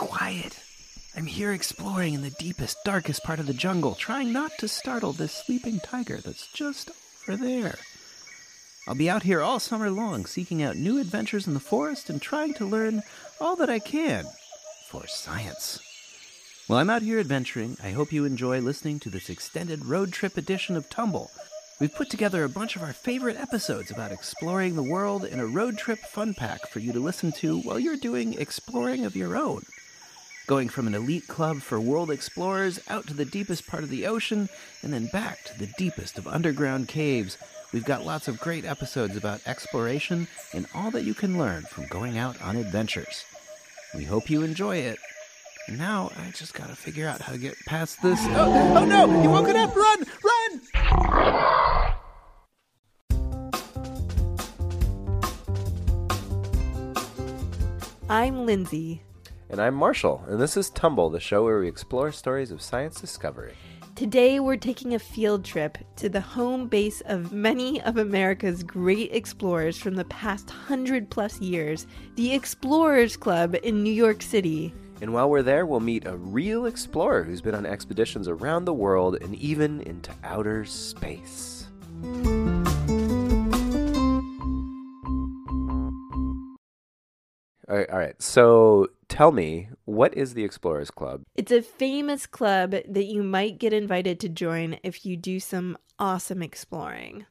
quiet. I'm here exploring in the deepest, darkest part of the jungle, trying not to startle this sleeping tiger that's just over there. I'll be out here all summer long, seeking out new adventures in the forest and trying to learn all that I can for science. While I'm out here adventuring, I hope you enjoy listening to this extended road trip edition of Tumble. We've put together a bunch of our favorite episodes about exploring the world in a road trip fun pack for you to listen to while you're doing exploring of your own going from an elite club for world explorers out to the deepest part of the ocean and then back to the deepest of underground caves. We've got lots of great episodes about exploration and all that you can learn from going out on adventures. We hope you enjoy it. Now I just gotta figure out how to get past this. Oh, oh no! You woke it up! Run! Run! I'm Lindsay. And I'm Marshall, and this is Tumble, the show where we explore stories of science discovery. Today we're taking a field trip to the home base of many of America's great explorers from the past hundred plus years, the Explorers Club in New York City. And while we're there, we'll meet a real explorer who's been on expeditions around the world and even into outer space. All right, all right. So tell me, what is the Explorers Club? It's a famous club that you might get invited to join if you do some awesome exploring.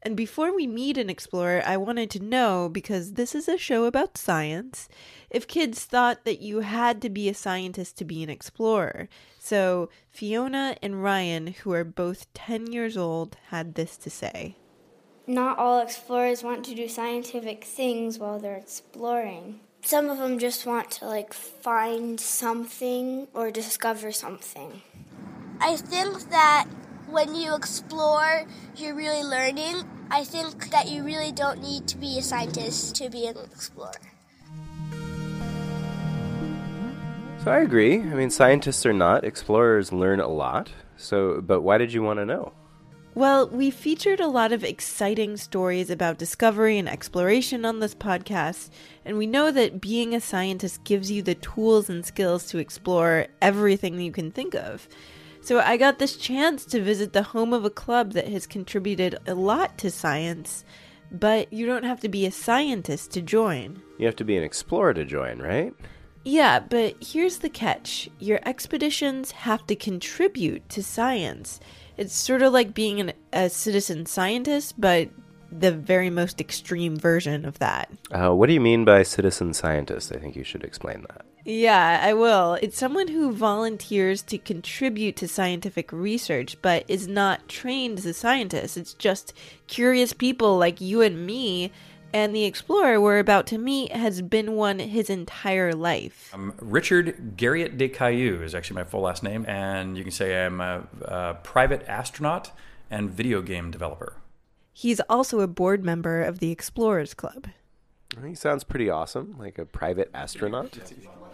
And before we meet an explorer, I wanted to know because this is a show about science, if kids thought that you had to be a scientist to be an explorer. So Fiona and Ryan, who are both 10 years old, had this to say. Not all explorers want to do scientific things while they're exploring. Some of them just want to like find something or discover something. I think that when you explore, you're really learning. I think that you really don't need to be a scientist to be an explorer. So I agree. I mean, scientists are not, explorers learn a lot. So, but why did you want to know? Well, we featured a lot of exciting stories about discovery and exploration on this podcast, and we know that being a scientist gives you the tools and skills to explore everything you can think of. So I got this chance to visit the home of a club that has contributed a lot to science, but you don't have to be a scientist to join. You have to be an explorer to join, right? Yeah, but here's the catch your expeditions have to contribute to science. It's sort of like being an, a citizen scientist, but the very most extreme version of that. Uh, what do you mean by citizen scientist? I think you should explain that. Yeah, I will. It's someone who volunteers to contribute to scientific research, but is not trained as a scientist. It's just curious people like you and me. And the explorer we're about to meet has been one his entire life. I'm Richard Garriott de Caillou is actually my full last name, and you can say I'm a, a private astronaut and video game developer. He's also a board member of the Explorers Club. He sounds pretty awesome, like a private astronaut.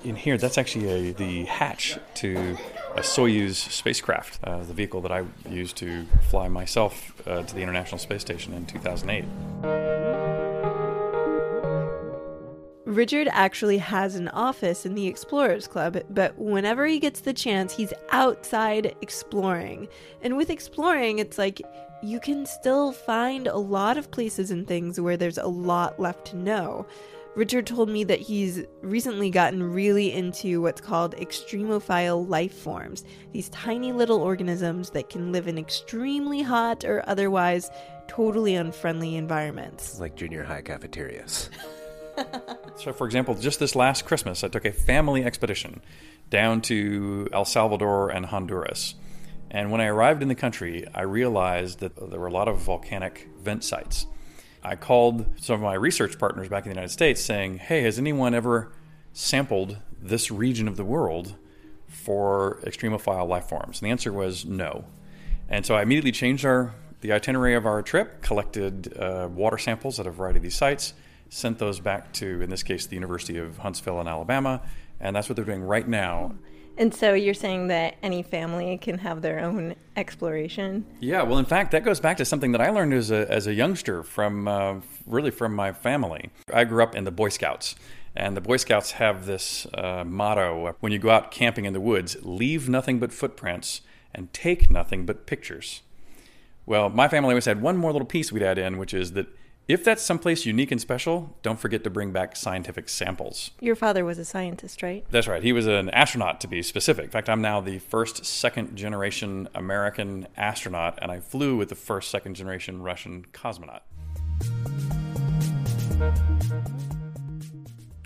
In here, that's actually a, the hatch to a Soyuz spacecraft, uh, the vehicle that I used to fly myself uh, to the International Space Station in 2008. Richard actually has an office in the Explorers Club, but whenever he gets the chance, he's outside exploring. And with exploring, it's like you can still find a lot of places and things where there's a lot left to know. Richard told me that he's recently gotten really into what's called extremophile life forms, these tiny little organisms that can live in extremely hot or otherwise totally unfriendly environments. Like junior high cafeterias. so, for example, just this last Christmas, I took a family expedition down to El Salvador and Honduras. And when I arrived in the country, I realized that there were a lot of volcanic vent sites. I called some of my research partners back in the United States saying, Hey, has anyone ever sampled this region of the world for extremophile life forms? And the answer was no. And so I immediately changed our the itinerary of our trip, collected uh, water samples at a variety of these sites, sent those back to, in this case, the University of Huntsville in Alabama, and that's what they're doing right now. And so you're saying that any family can have their own exploration? Yeah, well, in fact, that goes back to something that I learned as a, as a youngster from uh, really from my family. I grew up in the Boy Scouts. And the Boy Scouts have this uh, motto when you go out camping in the woods leave nothing but footprints and take nothing but pictures. Well, my family always had one more little piece we'd add in, which is that if that's someplace unique and special, don't forget to bring back scientific samples. Your father was a scientist, right? That's right. He was an astronaut, to be specific. In fact, I'm now the first second generation American astronaut, and I flew with the first second generation Russian cosmonaut.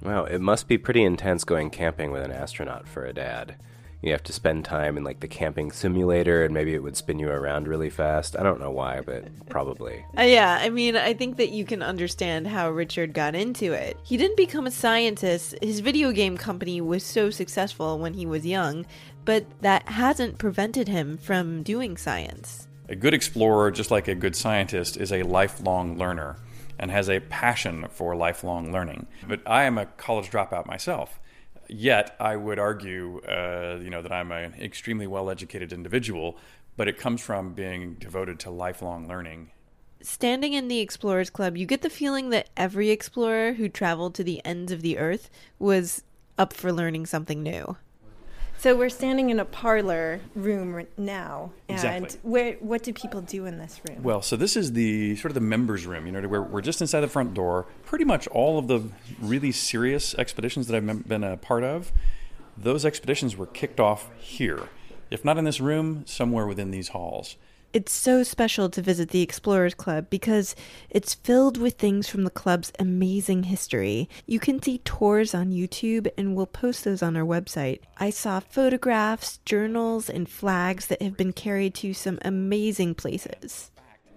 Wow, it must be pretty intense going camping with an astronaut for a dad. You have to spend time in like the camping simulator and maybe it would spin you around really fast. I don't know why, but probably. Uh, yeah, I mean, I think that you can understand how Richard got into it. He didn't become a scientist. His video game company was so successful when he was young, but that hasn't prevented him from doing science. A good explorer, just like a good scientist, is a lifelong learner and has a passion for lifelong learning. But I am a college dropout myself. Yet I would argue, uh, you know, that I'm an extremely well-educated individual, but it comes from being devoted to lifelong learning. Standing in the Explorers Club, you get the feeling that every explorer who traveled to the ends of the earth was up for learning something new. So we're standing in a parlor room now, and Exactly. where what do people do in this room? Well, so this is the sort of the members' room. You know, we're, we're just inside the front door. Pretty much all of the really serious expeditions that I've been a part of, those expeditions were kicked off here. If not in this room, somewhere within these halls. It's so special to visit the Explorers Club because it's filled with things from the club's amazing history. You can see tours on YouTube and we'll post those on our website. I saw photographs, journals, and flags that have been carried to some amazing places.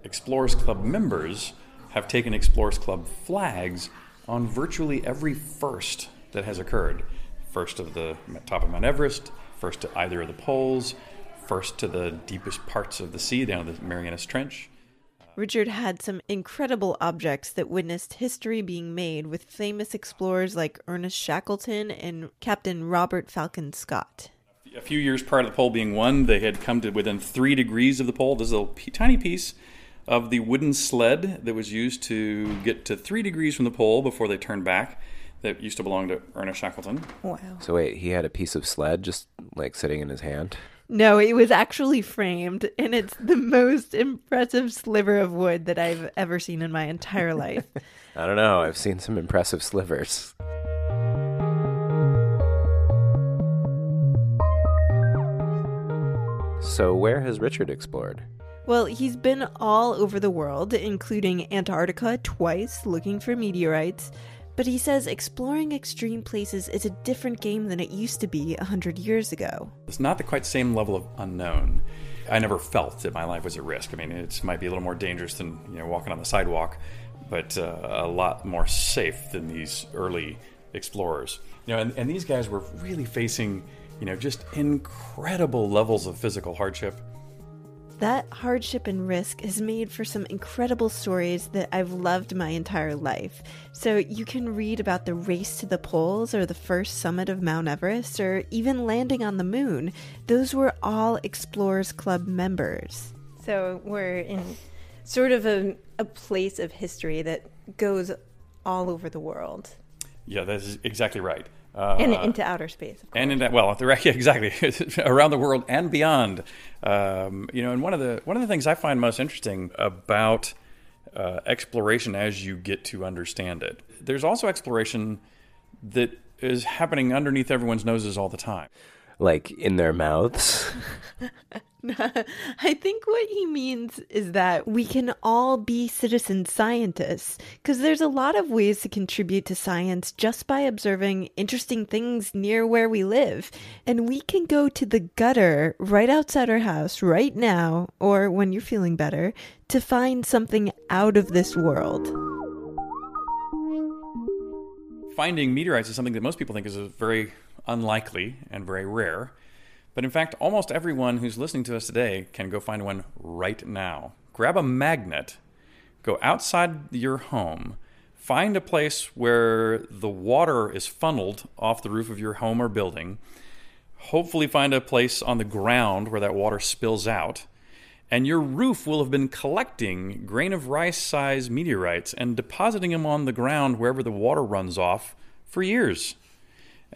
Explorers Club members have taken Explorers Club flags on virtually every first that has occurred. First of the top of Mount Everest, first to either of the poles, first to the deepest parts of the sea down the Marianas Trench. Richard had some incredible objects that witnessed history being made with famous explorers like Ernest Shackleton and Captain Robert Falcon Scott. A few years prior to the pole being won, they had come to within three degrees of the pole. This is a p- tiny piece of the wooden sled that was used to get to three degrees from the pole before they turned back. That used to belong to Ernest Shackleton. wow. So wait, he had a piece of sled just like sitting in his hand. No, it was actually framed, and it's the most impressive sliver of wood that I've ever seen in my entire life. I don't know. I've seen some impressive slivers. So where has Richard explored? well, he's been all over the world, including Antarctica twice, looking for meteorites. But he says exploring extreme places is a different game than it used to be a hundred years ago. It's not the quite same level of unknown. I never felt that my life was at risk. I mean, it might be a little more dangerous than you know walking on the sidewalk, but uh, a lot more safe than these early explorers. You know, and, and these guys were really facing you know just incredible levels of physical hardship. That hardship and risk has made for some incredible stories that I've loved my entire life. So you can read about the race to the poles or the first summit of Mount Everest or even landing on the moon. Those were all Explorers Club members. So we're in sort of a, a place of history that goes all over the world Yeah, that is exactly right. Uh, and into outer space. Of course. and in that well exactly around the world and beyond um, you know and one of the one of the things i find most interesting about uh, exploration as you get to understand it there's also exploration that is happening underneath everyone's noses all the time Like in their mouths? I think what he means is that we can all be citizen scientists because there's a lot of ways to contribute to science just by observing interesting things near where we live. And we can go to the gutter right outside our house right now, or when you're feeling better, to find something out of this world. finding meteorites is something that most people think is a very unlikely and very rare. But in fact, almost everyone who's listening to us today can go find one right now. Grab a magnet, go outside your home, find a place where the water is funneled off the roof of your home or building. Hopefully, find a place on the ground where that water spills out. And your roof will have been collecting grain of rice size meteorites and depositing them on the ground wherever the water runs off for years.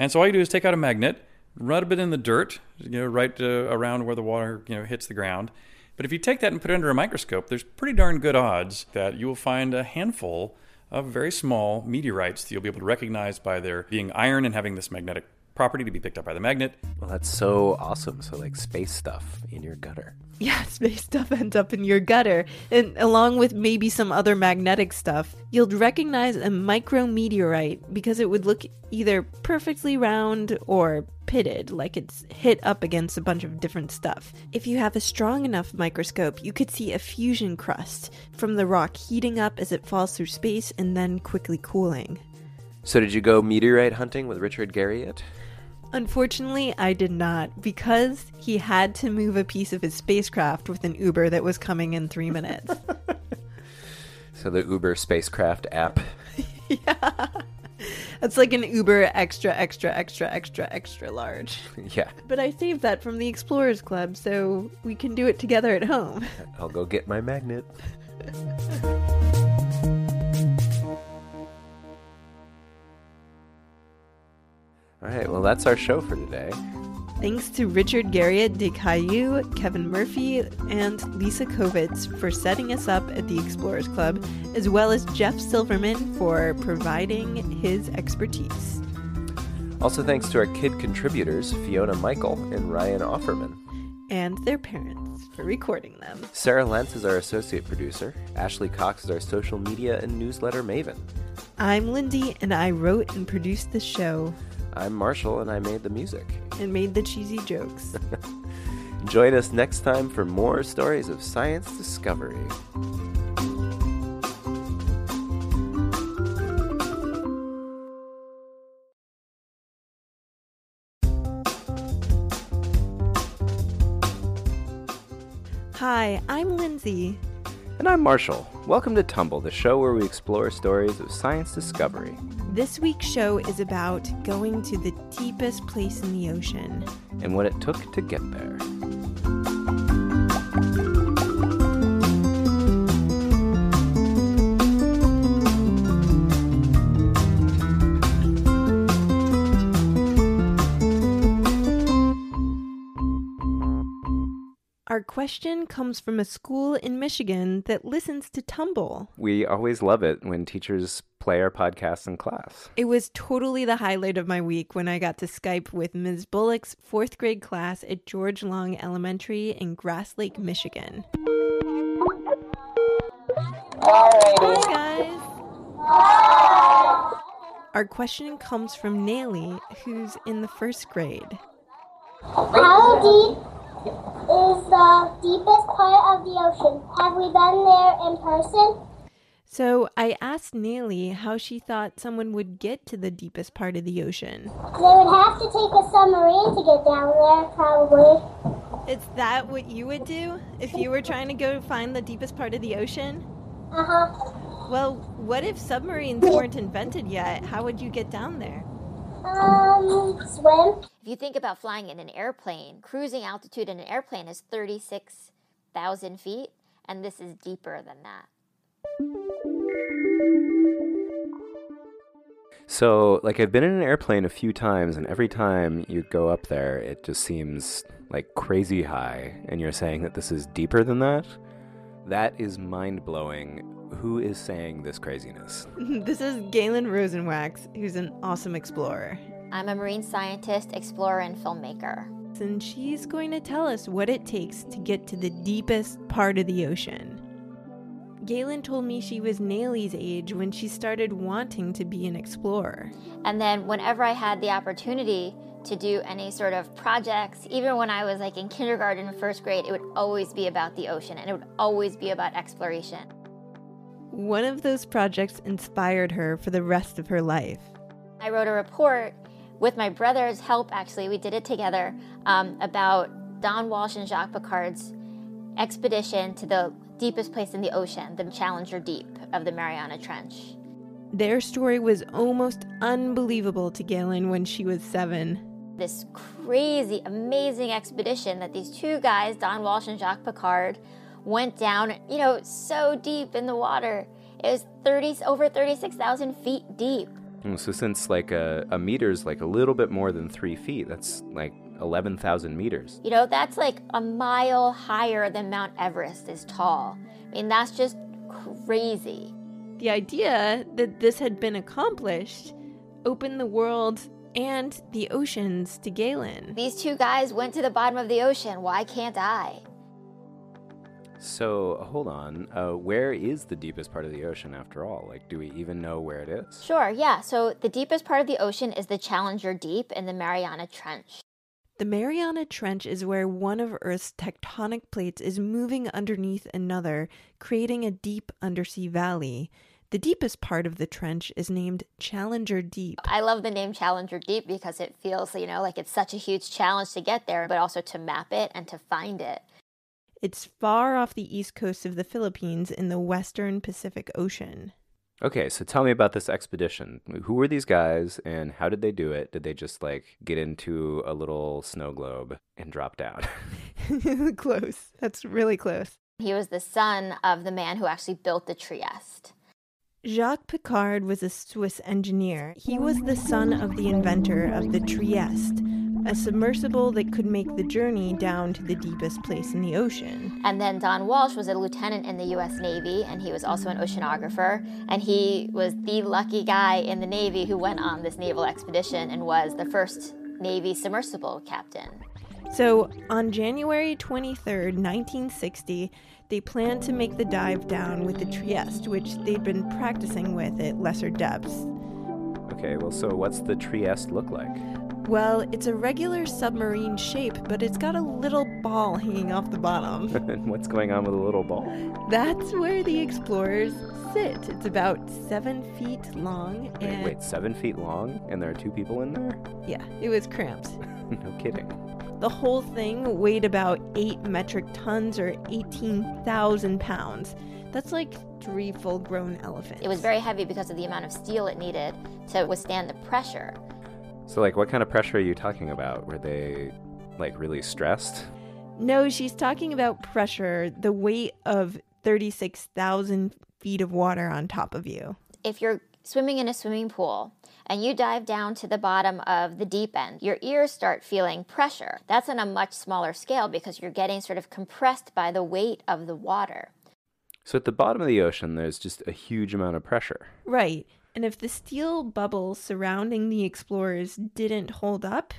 And so all you do is take out a magnet, rub it in the dirt, you know, right uh, around where the water you know hits the ground. But if you take that and put it under a microscope, there's pretty darn good odds that you will find a handful of very small meteorites that you'll be able to recognize by their being iron and having this magnetic property to be picked up by the magnet. Well, that's so awesome. So, like space stuff in your gutter. Yeah, space stuff ends up in your gutter, and along with maybe some other magnetic stuff, you'll recognize a micrometeorite because it would look either perfectly round or pitted, like it's hit up against a bunch of different stuff. If you have a strong enough microscope, you could see a fusion crust from the rock heating up as it falls through space and then quickly cooling. So, did you go meteorite hunting with Richard Garriott? Unfortunately, I did not because he had to move a piece of his spacecraft with an Uber that was coming in three minutes. So, the Uber spacecraft app. yeah. It's like an Uber extra, extra, extra, extra, extra large. yeah. But I saved that from the Explorers Club so we can do it together at home. I'll go get my magnet. All right, well, that's our show for today. Thanks to Richard Garriott de Caillou, Kevin Murphy, and Lisa Kovitz for setting us up at the Explorers Club, as well as Jeff Silverman for providing his expertise. Also, thanks to our kid contributors, Fiona Michael and Ryan Offerman. And their parents for recording them. Sarah Lentz is our associate producer. Ashley Cox is our social media and newsletter maven. I'm Lindy, and I wrote and produced the show. I'm Marshall, and I made the music. And made the cheesy jokes. Join us next time for more stories of science discovery. Hi, I'm Lindsay. And I'm Marshall. Welcome to Tumble, the show where we explore stories of science discovery. This week's show is about going to the deepest place in the ocean and what it took to get there. Our question comes from a school in Michigan that listens to Tumble. We always love it when teachers play our podcast in class. It was totally the highlight of my week when I got to Skype with Ms. Bullock's fourth grade class at George Long Elementary in Grass Lake, Michigan. Hi, guys. Our question comes from Naily, who's in the first grade. How deep is the deepest part of the ocean? Have we been there in person? So I asked Naily how she thought someone would get to the deepest part of the ocean. They would have to take a submarine to get down there, probably. Is that what you would do if you were trying to go find the deepest part of the ocean? Uh huh. Well, what if submarines weren't invented yet? How would you get down there? Um, swim. If you think about flying in an airplane, cruising altitude in an airplane is 36,000 feet, and this is deeper than that. So, like, I've been in an airplane a few times, and every time you go up there, it just seems like crazy high. And you're saying that this is deeper than that? That is mind blowing. Who is saying this craziness? this is Galen Rosenwax, who's an awesome explorer. I'm a marine scientist, explorer, and filmmaker. And she's going to tell us what it takes to get to the deepest part of the ocean. Galen told me she was Naily's age when she started wanting to be an explorer. And then, whenever I had the opportunity to do any sort of projects, even when I was like in kindergarten and first grade, it would always be about the ocean and it would always be about exploration. One of those projects inspired her for the rest of her life. I wrote a report with my brother's help, actually, we did it together, um, about Don Walsh and Jacques Piccard's expedition to the deepest place in the ocean, the Challenger Deep of the Mariana Trench. Their story was almost unbelievable to Galen when she was seven. This crazy, amazing expedition that these two guys, Don Walsh and Jacques Piccard, went down, you know, so deep in the water. It was 30, over 36,000 feet deep. Mm, So since like a, a is like a little bit more than three feet, that's like 11,000 meters. You know, that's like a mile higher than Mount Everest is tall. I mean, that's just crazy. The idea that this had been accomplished opened the world and the oceans to Galen. These two guys went to the bottom of the ocean. Why can't I? So hold on, uh, where is the deepest part of the ocean after all? Like, do we even know where it is? Sure, yeah. So the deepest part of the ocean is the Challenger Deep in the Mariana Trench. The Mariana Trench is where one of Earth's tectonic plates is moving underneath another, creating a deep undersea valley. The deepest part of the trench is named Challenger Deep. I love the name Challenger Deep because it feels, you know, like it's such a huge challenge to get there, but also to map it and to find it. It's far off the east coast of the Philippines in the western Pacific Ocean. Okay, so tell me about this expedition. Who were these guys and how did they do it? Did they just like get into a little snow globe and drop down? close. That's really close. He was the son of the man who actually built the Trieste. Jacques Piccard was a Swiss engineer. He was the son of the inventor of the Trieste, a submersible that could make the journey down to the deepest place in the ocean. And then Don Walsh was a lieutenant in the US Navy, and he was also an oceanographer. And he was the lucky guy in the Navy who went on this naval expedition and was the first Navy submersible captain. So, on January 23rd, 1960, they planned to make the dive down with the Trieste, which they'd been practicing with at lesser depths. okay, well, so what's the Trieste look like? Well, it's a regular submarine shape, but it's got a little ball hanging off the bottom. and what's going on with the little ball? That's where the explorers sit. It's about seven feet long, Wait, and wait, seven feet long and there are two people in there? yeah, it was cramped. no kidding. The whole thing weighed about eight metric tons or 18,000 pounds. That's like three full grown elephants. It was very heavy because of the amount of steel it needed to withstand the pressure. So, like, what kind of pressure are you talking about? Were they, like, really stressed? No, she's talking about pressure, the weight of 36,000 feet of water on top of you. If you're swimming in a swimming pool and you dive down to the bottom of the deep end, your ears start feeling pressure. That's on a much smaller scale because you're getting sort of compressed by the weight of the water. So, at the bottom of the ocean, there's just a huge amount of pressure. Right. And if the steel bubble surrounding the explorers didn't hold up,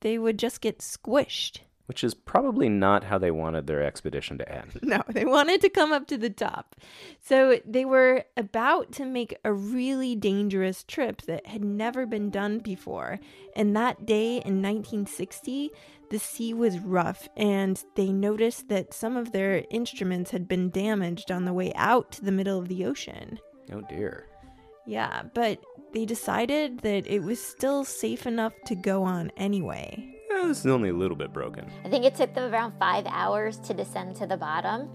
they would just get squished. Which is probably not how they wanted their expedition to end. No, they wanted to come up to the top. So they were about to make a really dangerous trip that had never been done before. And that day in 1960, the sea was rough, and they noticed that some of their instruments had been damaged on the way out to the middle of the ocean. Oh dear. Yeah, but they decided that it was still safe enough to go on anyway. Yeah, this is only a little bit broken. I think it took them around five hours to descend to the bottom.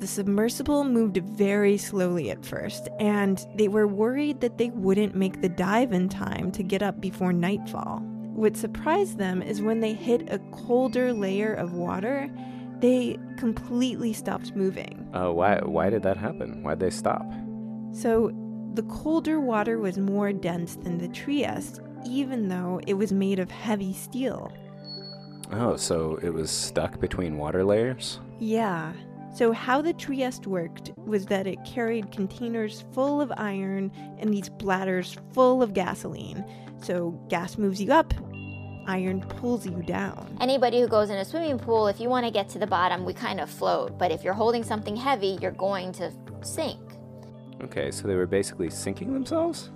The submersible moved very slowly at first, and they were worried that they wouldn't make the dive in time to get up before nightfall. What surprised them is when they hit a colder layer of water, they completely stopped moving. Uh, why, why did that happen? Why'd they stop? So, the colder water was more dense than the Trieste, even though it was made of heavy steel. Oh, so it was stuck between water layers? Yeah. So, how the Trieste worked was that it carried containers full of iron and these bladders full of gasoline. So, gas moves you up, iron pulls you down. Anybody who goes in a swimming pool, if you want to get to the bottom, we kind of float. But if you're holding something heavy, you're going to sink. Okay, so they were basically sinking themselves?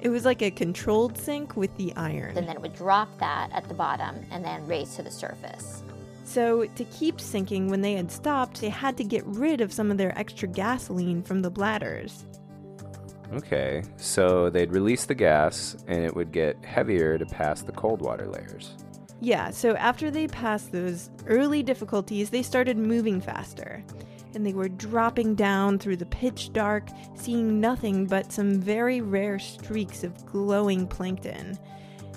It was like a controlled sink with the iron. And then it would drop that at the bottom and then raise to the surface. So, to keep sinking when they had stopped, they had to get rid of some of their extra gasoline from the bladders. Okay, so they'd release the gas and it would get heavier to pass the cold water layers. Yeah, so after they passed those early difficulties, they started moving faster. And they were dropping down through the pitch dark, seeing nothing but some very rare streaks of glowing plankton.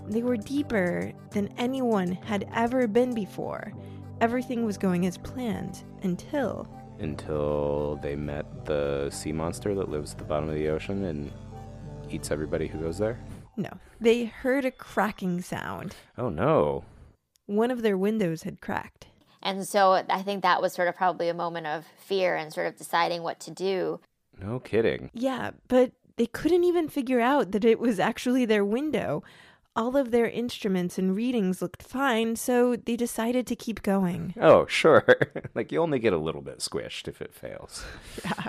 They were deeper than anyone had ever been before. Everything was going as planned until. Until they met the sea monster that lives at the bottom of the ocean and eats everybody who goes there. No, they heard a cracking sound. Oh no. One of their windows had cracked. And so I think that was sort of probably a moment of fear and sort of deciding what to do. No kidding. Yeah, but they couldn't even figure out that it was actually their window. All of their instruments and readings looked fine, so they decided to keep going. Oh, sure. like you only get a little bit squished if it fails. Yeah.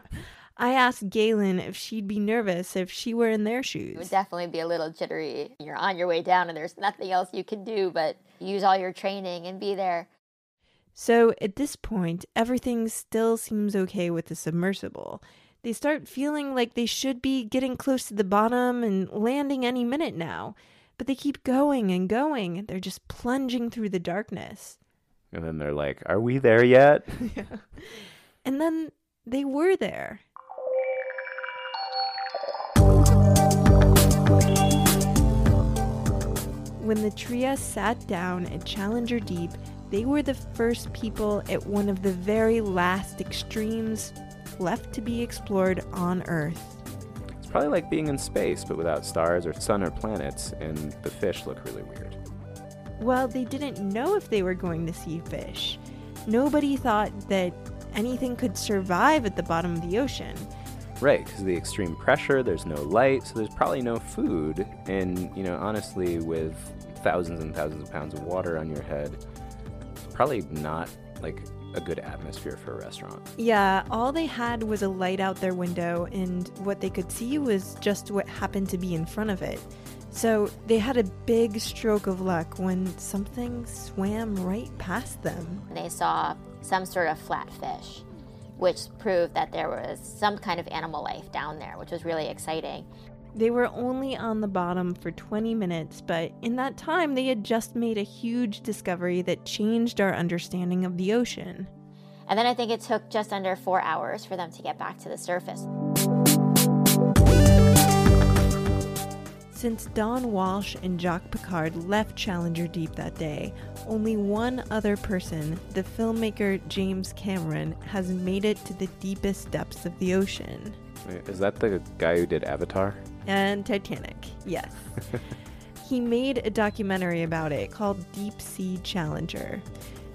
I asked Galen if she'd be nervous if she were in their shoes. It would definitely be a little jittery. You're on your way down and there's nothing else you can do but use all your training and be there. So at this point, everything still seems okay with the submersible. They start feeling like they should be getting close to the bottom and landing any minute now. But they keep going and going. They're just plunging through the darkness. And then they're like, Are we there yet? And then they were there. When the Trieste sat down at Challenger Deep, they were the first people at one of the very last extremes left to be explored on Earth. It's probably like being in space, but without stars or sun or planets, and the fish look really weird. Well, they didn't know if they were going to see fish. Nobody thought that anything could survive at the bottom of the ocean. Right, because of the extreme pressure, there's no light, so there's probably no food. And, you know, honestly, with thousands and thousands of pounds of water on your head, probably not like a good atmosphere for a restaurant. Yeah, all they had was a light out their window, and what they could see was just what happened to be in front of it. So they had a big stroke of luck when something swam right past them. They saw some sort of flatfish, which proved that there was some kind of animal life down there, which was really exciting. They were only on the bottom for 20 minutes, but in that time, they had just made a huge discovery that changed our understanding of the ocean. And then I think it took just under four hours for them to get back to the surface. Since Don Walsh and Jacques Piccard left Challenger Deep that day, only one other person, the filmmaker James Cameron, has made it to the deepest depths of the ocean. Is that the guy who did Avatar? And Titanic, yes. he made a documentary about it called Deep Sea Challenger.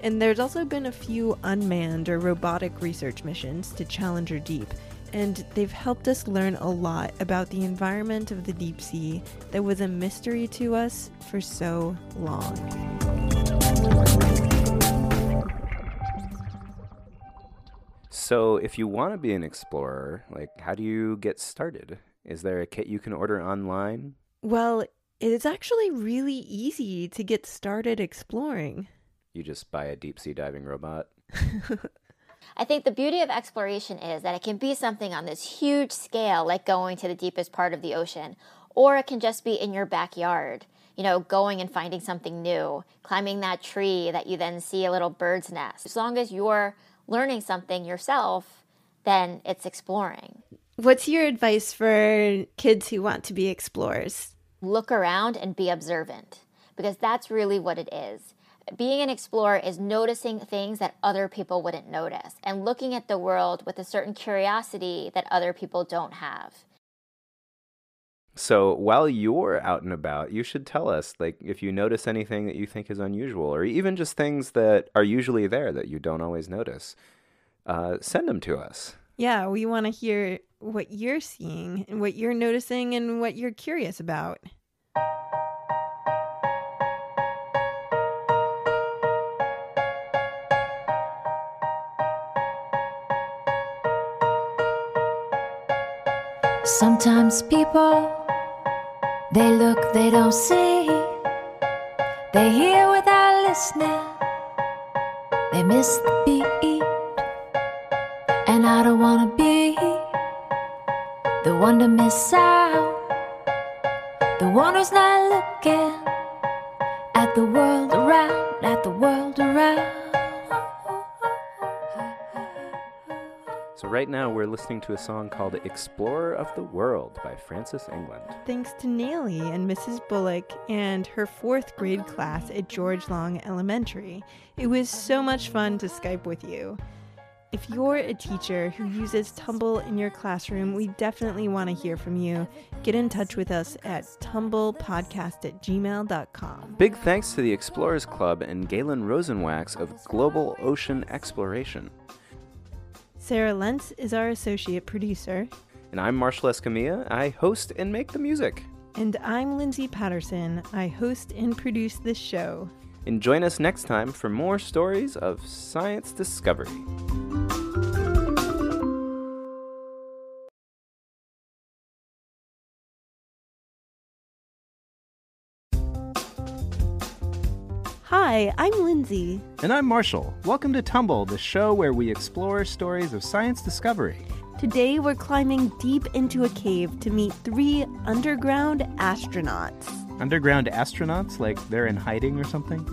And there's also been a few unmanned or robotic research missions to Challenger Deep, and they've helped us learn a lot about the environment of the deep sea that was a mystery to us for so long. So, if you want to be an explorer, like, how do you get started? Is there a kit you can order online? Well, it is actually really easy to get started exploring. You just buy a deep sea diving robot? I think the beauty of exploration is that it can be something on this huge scale, like going to the deepest part of the ocean, or it can just be in your backyard. You know, going and finding something new, climbing that tree that you then see a little bird's nest. As long as you're learning something yourself, then it's exploring. What's your advice for kids who want to be explorers? Look around and be observant because that's really what it is. Being an explorer is noticing things that other people wouldn't notice and looking at the world with a certain curiosity that other people don't have. So, while you're out and about, you should tell us, like, if you notice anything that you think is unusual, or even just things that are usually there that you don't always notice. Uh, send them to us. Yeah, we want to hear what you're seeing and what you're noticing and what you're curious about. Sometimes people, they look, they don't see. They hear without listening. They miss the beat. And I don't wanna be the one to miss out. The one who's not looking at the world around, at the world around. So, right now, we're listening to a song called Explorer of the World by Frances England. Thanks to Nellie and Mrs. Bullock and her fourth grade class at George Long Elementary. It was so much fun to Skype with you. If you're a teacher who uses Tumble in your classroom, we definitely want to hear from you. Get in touch with us at tumblepodcast at gmail.com. Big thanks to the Explorers Club and Galen Rosenwax of Global Ocean Exploration. Sarah Lentz is our associate producer. And I'm Marshall Escamilla. I host and make the music. And I'm Lindsay Patterson. I host and produce this show. And join us next time for more stories of science discovery. Hi, I'm Lindsay. And I'm Marshall. Welcome to Tumble, the show where we explore stories of science discovery. Today we're climbing deep into a cave to meet three underground astronauts. Underground astronauts? Like they're in hiding or something?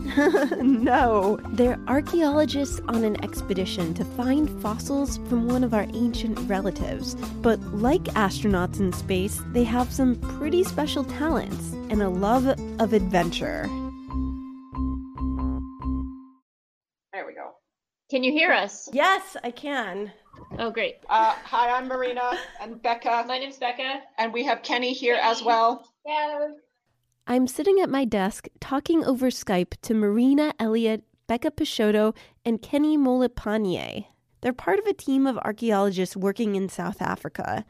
no, they're archaeologists on an expedition to find fossils from one of our ancient relatives. But like astronauts in space, they have some pretty special talents and a love of adventure. There we go. Can you hear us? Yes, I can. Oh, great. Uh, hi, I'm Marina and Becca. My name's Becca. And we have Kenny here as well. Yeah. I'm sitting at my desk talking over Skype to Marina Elliott, Becca Peixoto, and Kenny Molopyane. They're part of a team of archaeologists working in South Africa.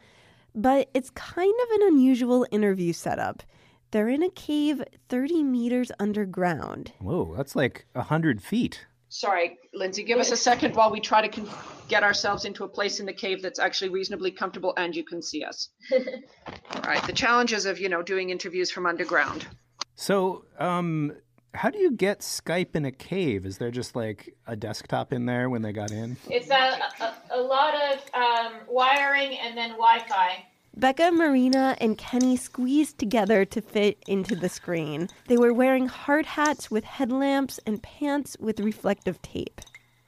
But it's kind of an unusual interview setup. They're in a cave 30 meters underground. Whoa, that's like 100 feet. Sorry, Lindsay, give us a second while we try to con- get ourselves into a place in the cave that's actually reasonably comfortable and you can see us. All right, the challenges of, you know, doing interviews from underground. So, um, how do you get Skype in a cave? Is there just like a desktop in there when they got in? It's a, a, a lot of um, wiring and then Wi Fi. Becca, Marina, and Kenny squeezed together to fit into the screen. They were wearing hard hats with headlamps and pants with reflective tape.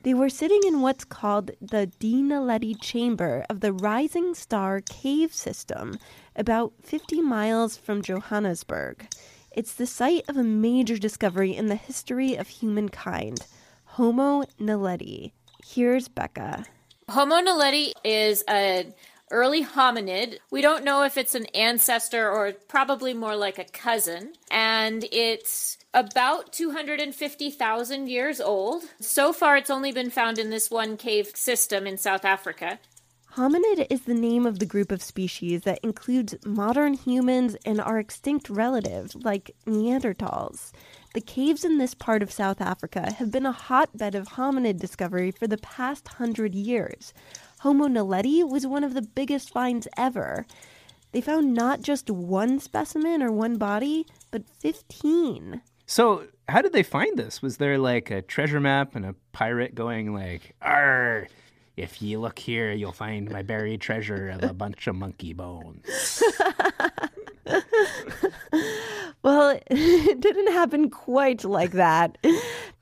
They were sitting in what's called the Dinaledi Chamber of the Rising Star Cave System, about 50 miles from Johannesburg. It's the site of a major discovery in the history of humankind Homo naledi. Here's Becca. Homo naledi is an early hominid. We don't know if it's an ancestor or probably more like a cousin. And it's about 250,000 years old. So far, it's only been found in this one cave system in South Africa. Hominid is the name of the group of species that includes modern humans and our extinct relatives, like Neanderthals. The caves in this part of South Africa have been a hotbed of hominid discovery for the past hundred years. Homo naledi was one of the biggest finds ever. They found not just one specimen or one body, but 15. So, how did they find this? Was there like a treasure map and a pirate going like, "Arr, if you look here, you'll find my buried treasure of a bunch of monkey bones." well, it didn't happen quite like that.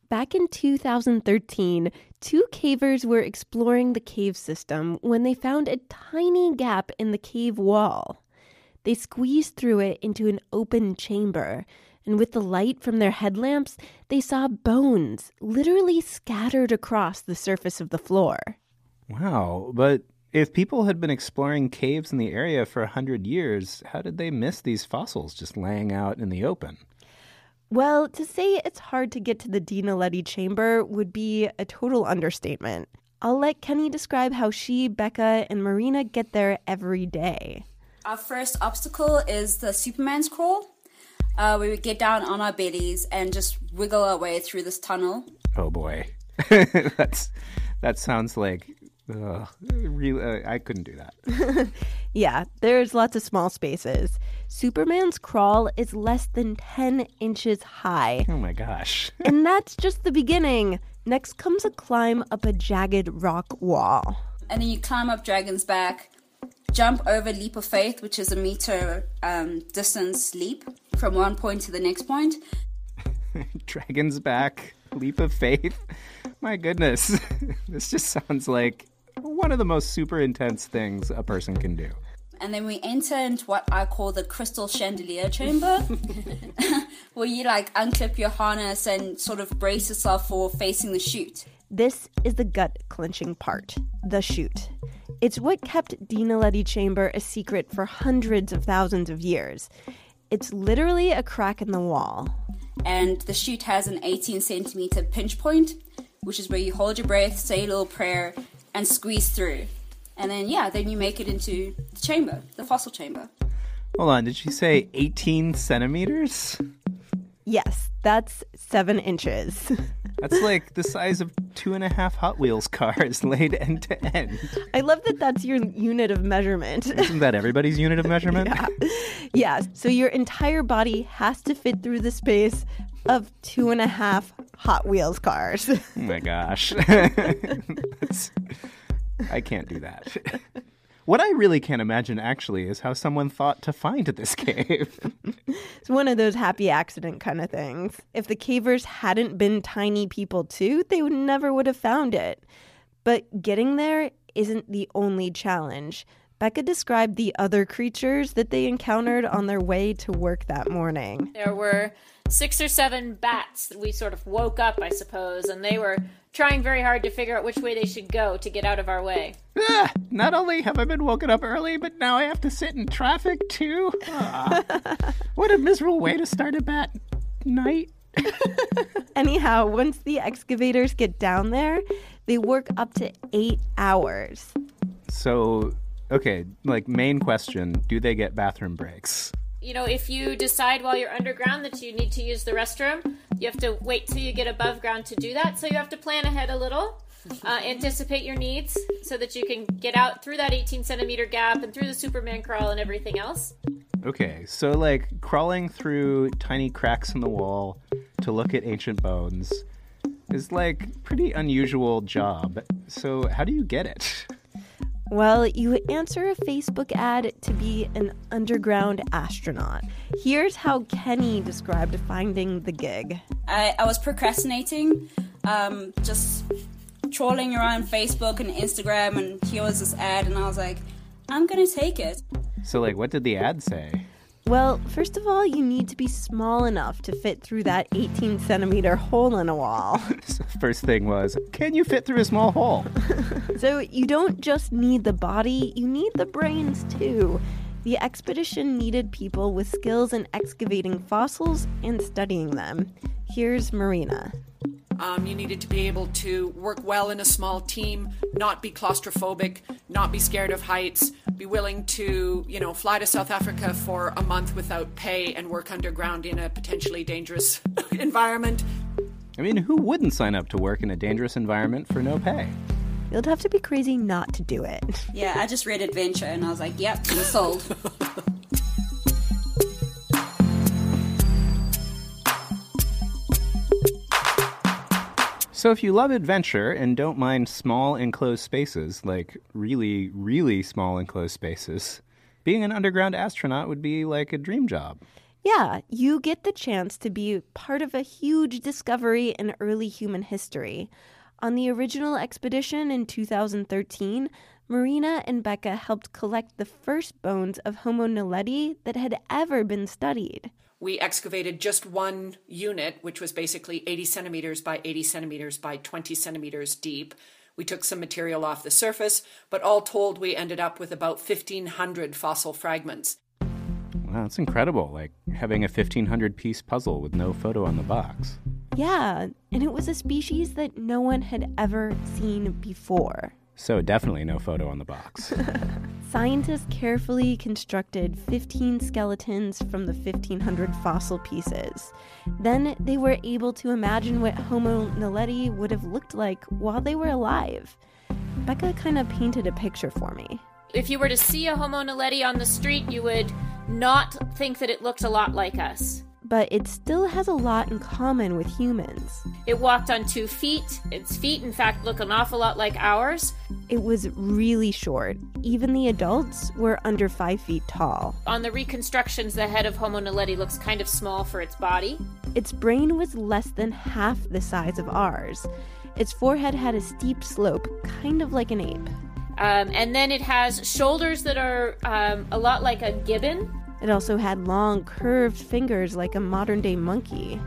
Back in 2013, two cavers were exploring the cave system when they found a tiny gap in the cave wall. They squeezed through it into an open chamber, and with the light from their headlamps, they saw bones literally scattered across the surface of the floor. Wow, but if people had been exploring caves in the area for a hundred years, how did they miss these fossils just laying out in the open? Well, to say it's hard to get to the Dinaledi chamber would be a total understatement. I'll let Kenny describe how she, Becca, and Marina get there every day. Our first obstacle is the Superman's crawl, uh, where we get down on our bellies and just wiggle our way through this tunnel. Oh boy, that's that sounds like uh, real. Uh, I couldn't do that. yeah, there's lots of small spaces. Superman's crawl is less than 10 inches high. Oh my gosh. and that's just the beginning. Next comes a climb up a jagged rock wall. And then you climb up Dragon's Back, jump over Leap of Faith, which is a meter um, distance leap from one point to the next point. Dragon's Back, Leap of Faith. My goodness. this just sounds like one of the most super intense things a person can do. And then we enter into what I call the crystal chandelier chamber, where you like unclip your harness and sort of brace yourself for facing the chute. This is the gut clenching part the chute. It's what kept Dinaledi Chamber a secret for hundreds of thousands of years. It's literally a crack in the wall. And the chute has an 18 centimeter pinch point, which is where you hold your breath, say a little prayer, and squeeze through. And then, yeah, then you make it into the chamber, the fossil chamber. Hold on, did she say 18 centimeters? Yes, that's seven inches. That's like the size of two and a half Hot Wheels cars laid end to end. I love that that's your unit of measurement. Isn't that everybody's unit of measurement? yeah. yeah. So your entire body has to fit through the space of two and a half Hot Wheels cars. Oh my gosh. That's- I can't do that. What I really can't imagine actually is how someone thought to find this cave. It's one of those happy accident kind of things. If the cavers hadn't been tiny people too, they would never would have found it. But getting there isn't the only challenge. Becca described the other creatures that they encountered on their way to work that morning. There were six or seven bats that we sort of woke up, I suppose, and they were trying very hard to figure out which way they should go to get out of our way. Ah, not only have I been woken up early, but now I have to sit in traffic too. Ah, what a miserable way to start a bat night. Anyhow, once the excavators get down there, they work up to eight hours. So, okay, like main question, do they get bathroom breaks? You know, if you decide while you're underground that you need to use the restroom, you have to wait till you get above ground to do that. So you have to plan ahead a little, uh, anticipate your needs so that you can get out through that 18 centimeter gap and through the Superman crawl and everything else. Okay, so like crawling through tiny cracks in the wall to look at ancient bones is like pretty unusual job. So how do you get it? Well, you answer a Facebook ad to be an underground astronaut. Here's how Kenny described finding the gig. I, I was procrastinating, um, just trawling around Facebook and Instagram, and here was this ad, and I was like, I'm gonna take it. So like what did the ad say? Well, first of all, you need to be small enough to fit through that 18 centimeter hole in a wall. First thing was, can you fit through a small hole? so you don't just need the body, you need the brains too. The expedition needed people with skills in excavating fossils and studying them. Here's Marina. Um, you needed to be able to work well in a small team, not be claustrophobic, not be scared of heights, be willing to, you know, fly to South Africa for a month without pay and work underground in a potentially dangerous environment. I mean, who wouldn't sign up to work in a dangerous environment for no pay? You'd have to be crazy not to do it. Yeah, I just read Adventure, and I was like, yep, I'm sold. So if you love adventure and don't mind small enclosed spaces, like really, really small enclosed spaces, being an underground astronaut would be like a dream job. Yeah, you get the chance to be part of a huge discovery in early human history. On the original expedition in 2013, Marina and Becca helped collect the first bones of Homo naledi that had ever been studied. We excavated just one unit, which was basically 80 centimeters by 80 centimeters by 20 centimeters deep. We took some material off the surface, but all told, we ended up with about 1,500 fossil fragments. Wow, that's incredible. Like having a 1500 piece puzzle with no photo on the box. Yeah, and it was a species that no one had ever seen before. So definitely no photo on the box. Scientists carefully constructed 15 skeletons from the 1500 fossil pieces. Then they were able to imagine what Homo naledi would have looked like while they were alive. Becca kind of painted a picture for me. If you were to see a Homo naledi on the street, you would not think that it looked a lot like us. But it still has a lot in common with humans. It walked on two feet. Its feet, in fact, look an awful lot like ours. It was really short. Even the adults were under five feet tall. On the reconstructions, the head of Homo naledi looks kind of small for its body. Its brain was less than half the size of ours. Its forehead had a steep slope, kind of like an ape. Um, and then it has shoulders that are um, a lot like a gibbon. It also had long, curved fingers like a modern day monkey.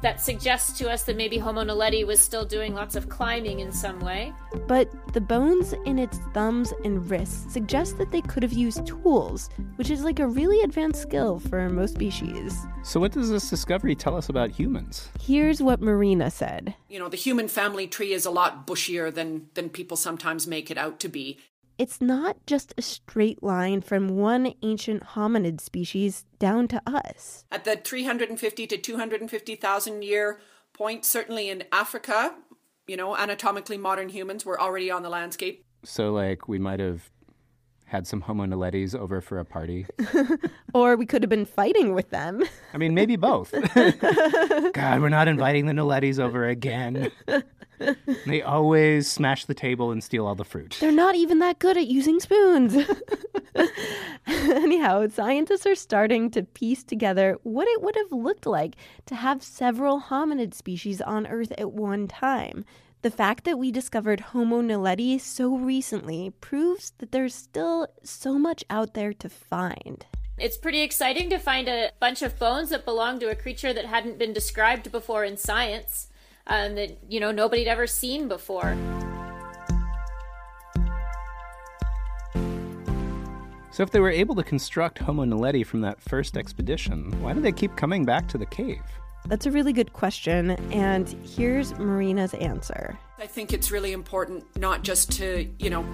That suggests to us that maybe Homo naledi was still doing lots of climbing in some way. But the bones in its thumbs and wrists suggest that they could have used tools, which is like a really advanced skill for most species. So, what does this discovery tell us about humans? Here's what Marina said. You know, the human family tree is a lot bushier than, than people sometimes make it out to be. It's not just a straight line from one ancient hominid species down to us. At the 350 to 250,000 year point, certainly in Africa, you know, anatomically modern humans were already on the landscape. So, like, we might have had some Homo naledi's over for a party. or we could have been fighting with them. I mean, maybe both. God, we're not inviting the naledi's over again. They always smash the table and steal all the fruit. They're not even that good at using spoons. Anyhow, scientists are starting to piece together what it would have looked like to have several hominid species on Earth at one time. The fact that we discovered Homo naledi so recently proves that there's still so much out there to find. It's pretty exciting to find a bunch of bones that belong to a creature that hadn't been described before in science, um, that you know nobody'd ever seen before. So, if they were able to construct Homo naledi from that first expedition, why do they keep coming back to the cave? That's a really good question, and here's Marina's answer. I think it's really important not just to, you know,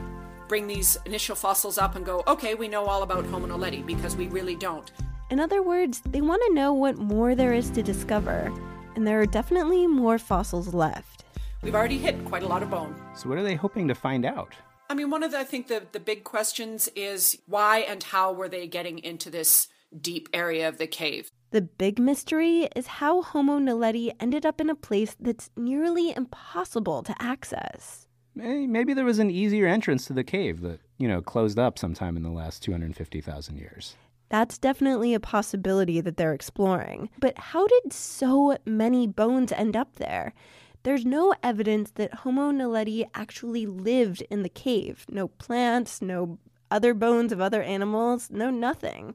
bring these initial fossils up and go, okay, we know all about Homo naledi, because we really don't. In other words, they want to know what more there is to discover, and there are definitely more fossils left. We've already hit quite a lot of bone. So, what are they hoping to find out? I mean, one of the, I think the, the big questions is why and how were they getting into this deep area of the cave? The big mystery is how Homo naledi ended up in a place that's nearly impossible to access. Maybe there was an easier entrance to the cave that, you know, closed up sometime in the last 250,000 years. That's definitely a possibility that they're exploring. But how did so many bones end up there? There's no evidence that Homo naledi actually lived in the cave. No plants, no other bones of other animals, no nothing.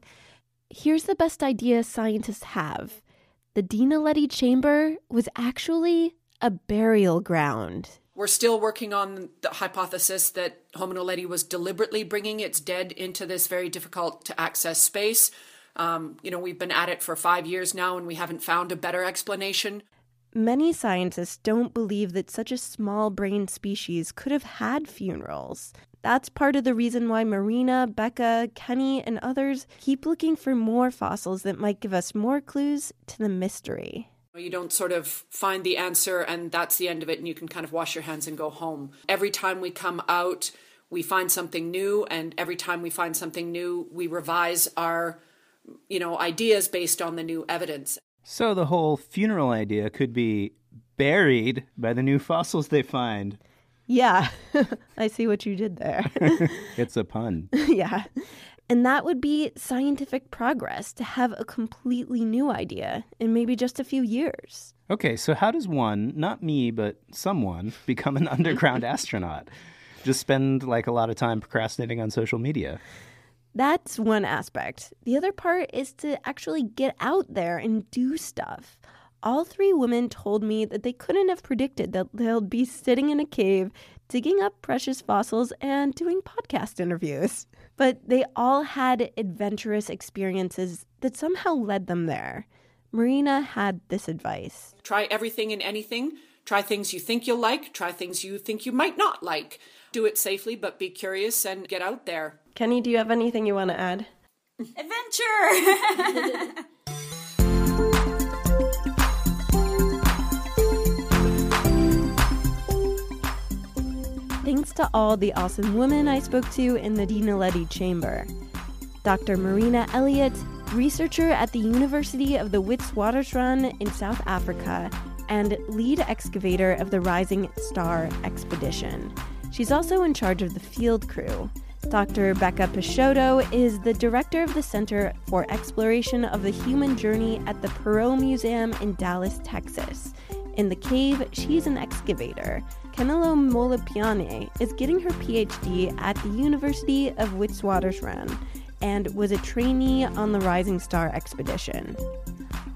Here's the best idea scientists have the Dinaledi chamber was actually a burial ground. We're still working on the hypothesis that Homo naledi was deliberately bringing its dead into this very difficult to access space. Um, you know, we've been at it for five years now and we haven't found a better explanation. Many scientists don't believe that such a small brain species could have had funerals. That's part of the reason why Marina, Becca, Kenny, and others keep looking for more fossils that might give us more clues to the mystery. You don't sort of find the answer and that's the end of it, and you can kind of wash your hands and go home. Every time we come out, we find something new, and every time we find something new, we revise our you know ideas based on the new evidence. So the whole funeral idea could be buried by the new fossils they find. Yeah, I see what you did there. it's a pun. yeah. And that would be scientific progress to have a completely new idea in maybe just a few years. Okay, so how does one, not me, but someone, become an underground astronaut? Just spend like a lot of time procrastinating on social media. That's one aspect. The other part is to actually get out there and do stuff. All three women told me that they couldn't have predicted that they'll be sitting in a cave, digging up precious fossils, and doing podcast interviews. But they all had adventurous experiences that somehow led them there. Marina had this advice Try everything and anything. Try things you think you'll like, try things you think you might not like. Do it safely, but be curious and get out there. Kenny, do you have anything you want to add? Adventure! Thanks to all the awesome women I spoke to in the Dinaledi chamber. Dr. Marina Elliott, researcher at the University of the Witwatersrand in South Africa, and lead excavator of the Rising Star expedition. She's also in charge of the field crew. Dr. Becca Peixoto is the director of the Center for Exploration of the Human Journey at the Perot Museum in Dallas, Texas. In the cave, she's an excavator. Keneiloe Molopyane is getting her PhD at the University of Witwatersrand and was a trainee on the Rising Star expedition.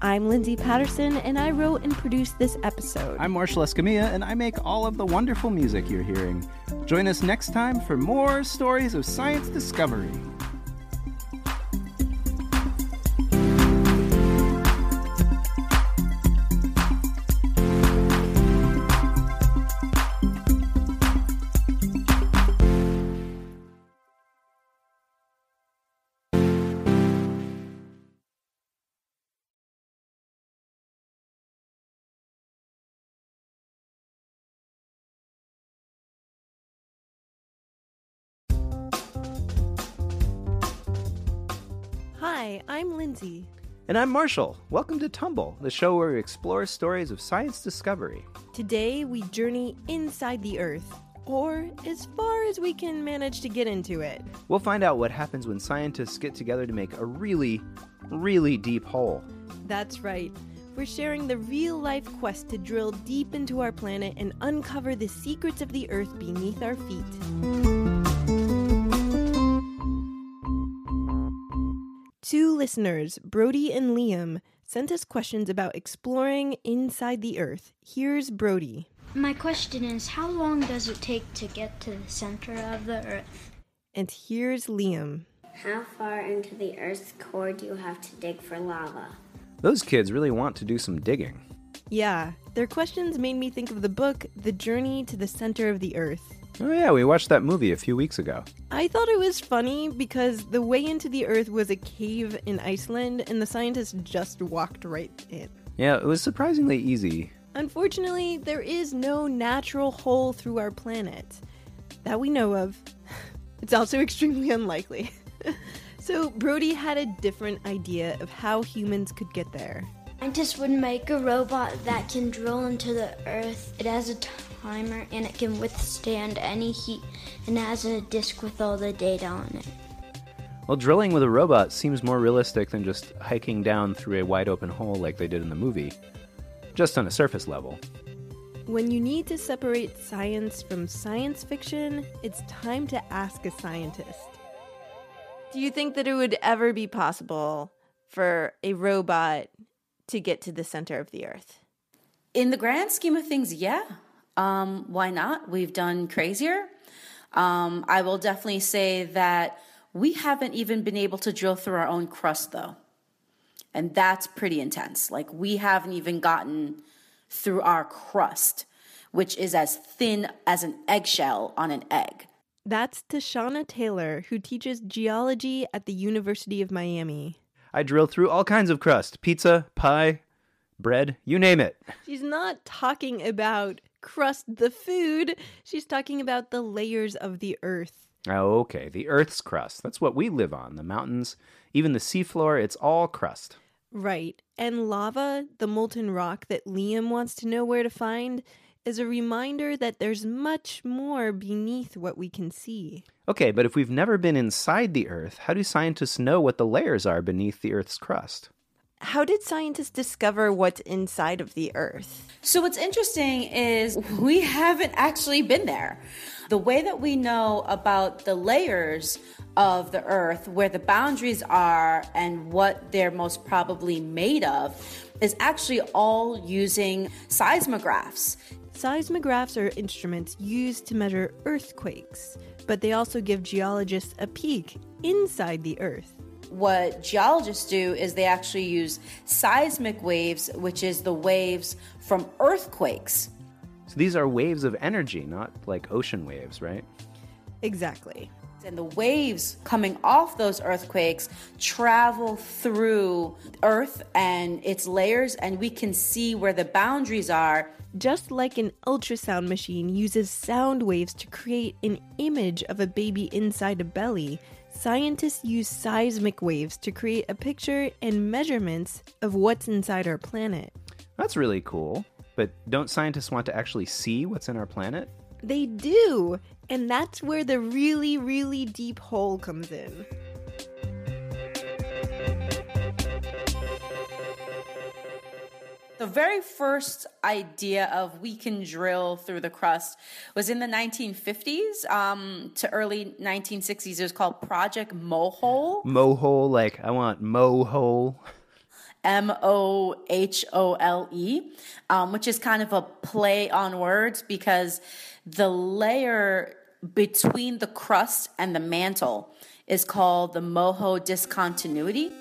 I'm Lindsay Patterson, and I wrote and produced this episode. I'm Marshall Escamilla, and I make all of the wonderful music you're hearing. Join us next time for more stories of science discovery. Hi, I'm Lindsay. And I'm Marshall. Welcome to Tumble, the show where we explore stories of science discovery. Today, we journey inside the Earth, or as far as we can manage to get into it. We'll find out what happens when scientists get together to make a really, really deep hole. That's right. We're sharing the real life quest to drill deep into our planet and uncover the secrets of the Earth beneath our feet. Two listeners, Brody and Liam, sent us questions about exploring inside the Earth. Here's Brody. My question is how long does it take to get to the center of the Earth? And here's Liam. How far into the Earth's core do you have to dig for lava? Those kids really want to do some digging. Yeah, their questions made me think of the book, The Journey to the Center of the Earth. Oh, yeah, we watched that movie a few weeks ago. I thought it was funny because the way into the Earth was a cave in Iceland, and the scientists just walked right in. Yeah, it was surprisingly easy. Unfortunately, there is no natural hole through our planet that we know of. It's also extremely unlikely. so, Brody had a different idea of how humans could get there. Scientists would make a robot that can drill into the Earth. It has a timer and it can withstand any heat and has a disk with all the data on it. Well, drilling with a robot seems more realistic than just hiking down through a wide open hole like they did in the movie, just on a surface level. When you need to separate science from science fiction, it's time to ask a scientist. Do you think that it would ever be possible for a robot to get to the center of the earth? In the grand scheme of things, yeah. Um, why not? We've done crazier. Um, I will definitely say that we haven't even been able to drill through our own crust, though. And that's pretty intense. Like, we haven't even gotten through our crust, which is as thin as an eggshell on an egg. That's Tashana Taylor, who teaches geology at the University of Miami. I drill through all kinds of crust pizza, pie, bread, you name it. She's not talking about crust, the food. She's talking about the layers of the earth. Oh, okay. The Earth's crust. That's what we live on. The mountains, even the seafloor, it's all crust. Right. And lava, the molten rock that Liam wants to know where to find, is a reminder that there's much more beneath what we can see. Okay, but if we've never been inside the Earth, how do scientists know what the layers are beneath the Earth's crust? How did scientists discover what's inside of the Earth? So, what's interesting is we haven't actually been there. The way that we know about the layers of the Earth, where the boundaries are, and what they're most probably made of, is actually all using seismographs. Seismographs are instruments used to measure earthquakes, but they also give geologists a peek inside the Earth. What geologists do is they actually use seismic waves, which is the waves from earthquakes. So these are waves of energy, not like ocean waves, right? Exactly. And the waves coming off those earthquakes travel through Earth and its layers, and we can see where the boundaries are. Just like an ultrasound machine uses sound waves to create an image of a baby inside a belly, scientists use seismic waves to create a picture and measurements of what's inside our planet. That's really cool. But don't scientists want to actually see what's in our planet? They do, and that's where the really, really deep hole comes in. The very first idea of we can drill through the crust was in the 1950s um, to early 1960s. It was called Project Mohole. Mohole, like I want mohole. M O H O L E, um, which is kind of a play on words because the layer between the crust and the mantle is called the moho discontinuity.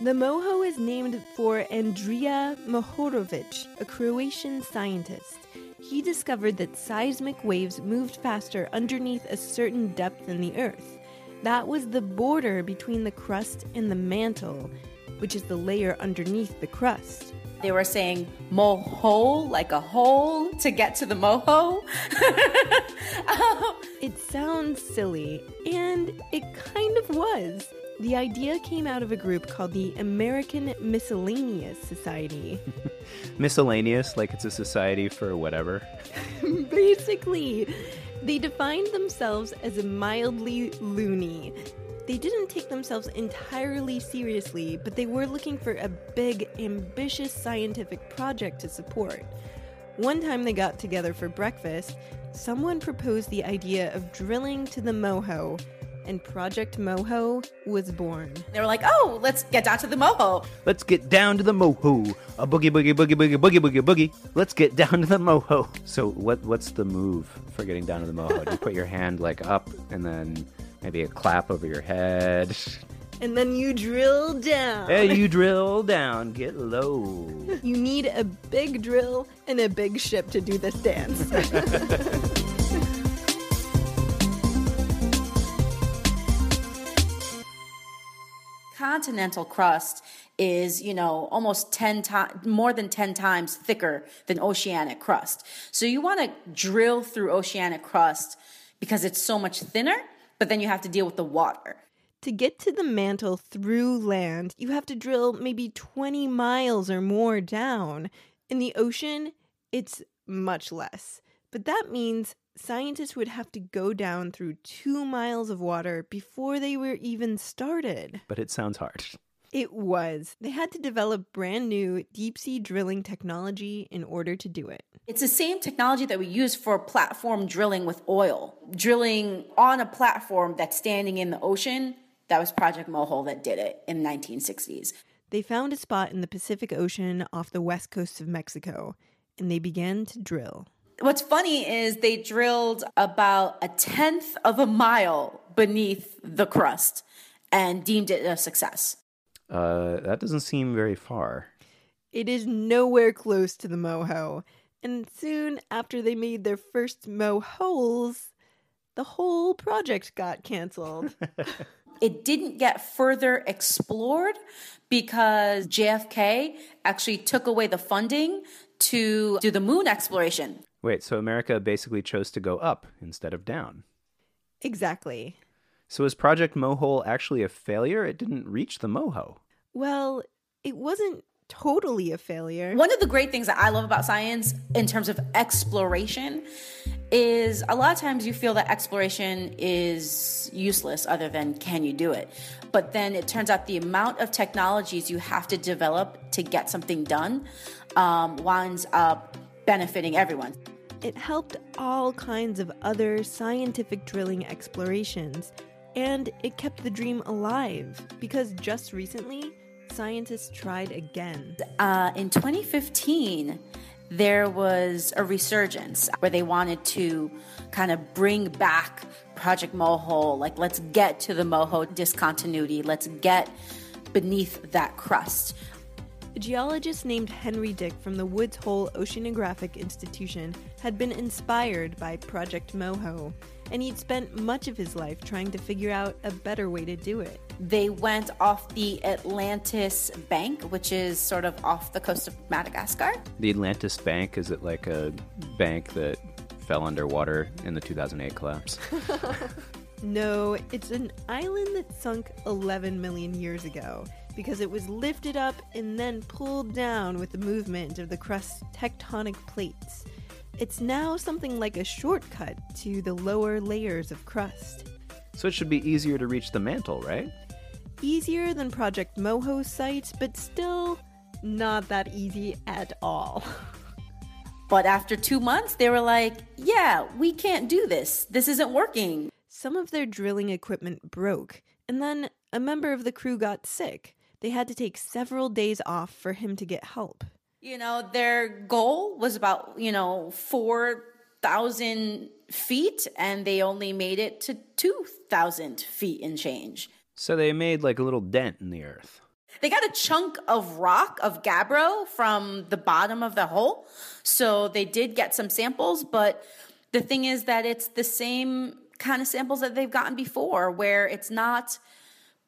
The moho is named for Andrija Mohorovic, a Croatian scientist. He discovered that seismic waves moved faster underneath a certain depth in the earth. That was the border between the crust and the mantle, which is the layer underneath the crust. They were saying moho, like a hole to get to the moho. It sounds silly, and it kind of was. The idea came out of a group called the American Miscellaneous Society. Miscellaneous, like it's a society for whatever. Basically, they defined themselves as mildly loony. They didn't take themselves entirely seriously, but they were looking for a big, ambitious scientific project to support. One time they got together for breakfast, someone proposed the idea of drilling to the moho, and Project Moho was born. They were like, oh, let's get down to the moho. Let's get down to the moho. A boogie boogie boogie boogie boogie boogie boogie. Let's get down to the moho. So what what's the move for getting down to the moho? Do you put your hand like up and then maybe a clap over your head? And then you drill down. Hey, you drill down, get low. You need a big drill and a big ship to do this dance. continental crust is, you know, almost 10 times, more than 10 times thicker than oceanic crust. So you want to drill through oceanic crust because it's so much thinner, but then you have to deal with the water. to get to the mantle through land, you have to drill maybe 20 miles or more down. In the ocean, it's much less. But that means scientists would have to go down through two miles of water before they were even started. But it sounds hard. It was. They had to develop brand new deep sea drilling technology in order to do it. It's the same technology that we use for platform drilling with oil. Drilling on a platform that's standing in the ocean, that was Project Mohole that did it in the 1960s. They found a spot in the Pacific Ocean off the west coast of Mexico, and they began to drill. What's funny is they drilled about a tenth of a mile beneath the crust and deemed it a success. Uh, that doesn't seem very far. It is nowhere close to the moho. And soon after they made their first moholes, the whole project got canceled. It didn't get further explored because JFK actually took away the funding to do the moon exploration. Wait, so America basically chose to go up instead of down. exactly. So is Project Mohole actually a failure? It didn't reach the moho. Well, it wasn't totally a failure. One of the great things that I love about science in terms of exploration is a lot of times you feel that exploration is useless other than can you do it? But then it turns out the amount of technologies you have to develop to get something done um, winds up benefiting everyone. It helped all kinds of other scientific drilling explorations, and it kept the dream alive because just recently, scientists tried again. Uh, in 2015, there was a resurgence where they wanted to kind of bring back Project Moho. Like, let's get to the Moho discontinuity. Let's get beneath that crust. A geologist named Henry Dick from the Woods Hole Oceanographic Institution had been inspired by Project Moho, and he'd spent much of his life trying to figure out a better way to do it. They went off the Atlantis Bank, which is sort of off the coast of Madagascar. The Atlantis Bank, is it like a bank that fell underwater in the 2008 collapse? No, it's an island that sunk 11 million years ago because it was lifted up and then pulled down with the movement of the crust's tectonic plates. It's now something like a shortcut to the lower layers of crust. so it should be easier to reach the mantle, right? Easier than Project Moho's site, but still not that easy at all. But after two months, they were like, yeah, we can't do this. This isn't working. Some of their drilling equipment broke, and then a member of the crew got sick. They had to take several days off for him to get help. You know, their goal was about, you know, 4,000 feet, and they only made it to 2,000 feet and change. So they made like a little dent in the earth. They got a chunk of rock, of gabbro, from the bottom of the hole. So they did get some samples, but the thing is that it's the same kind of samples that they've gotten before, where it's not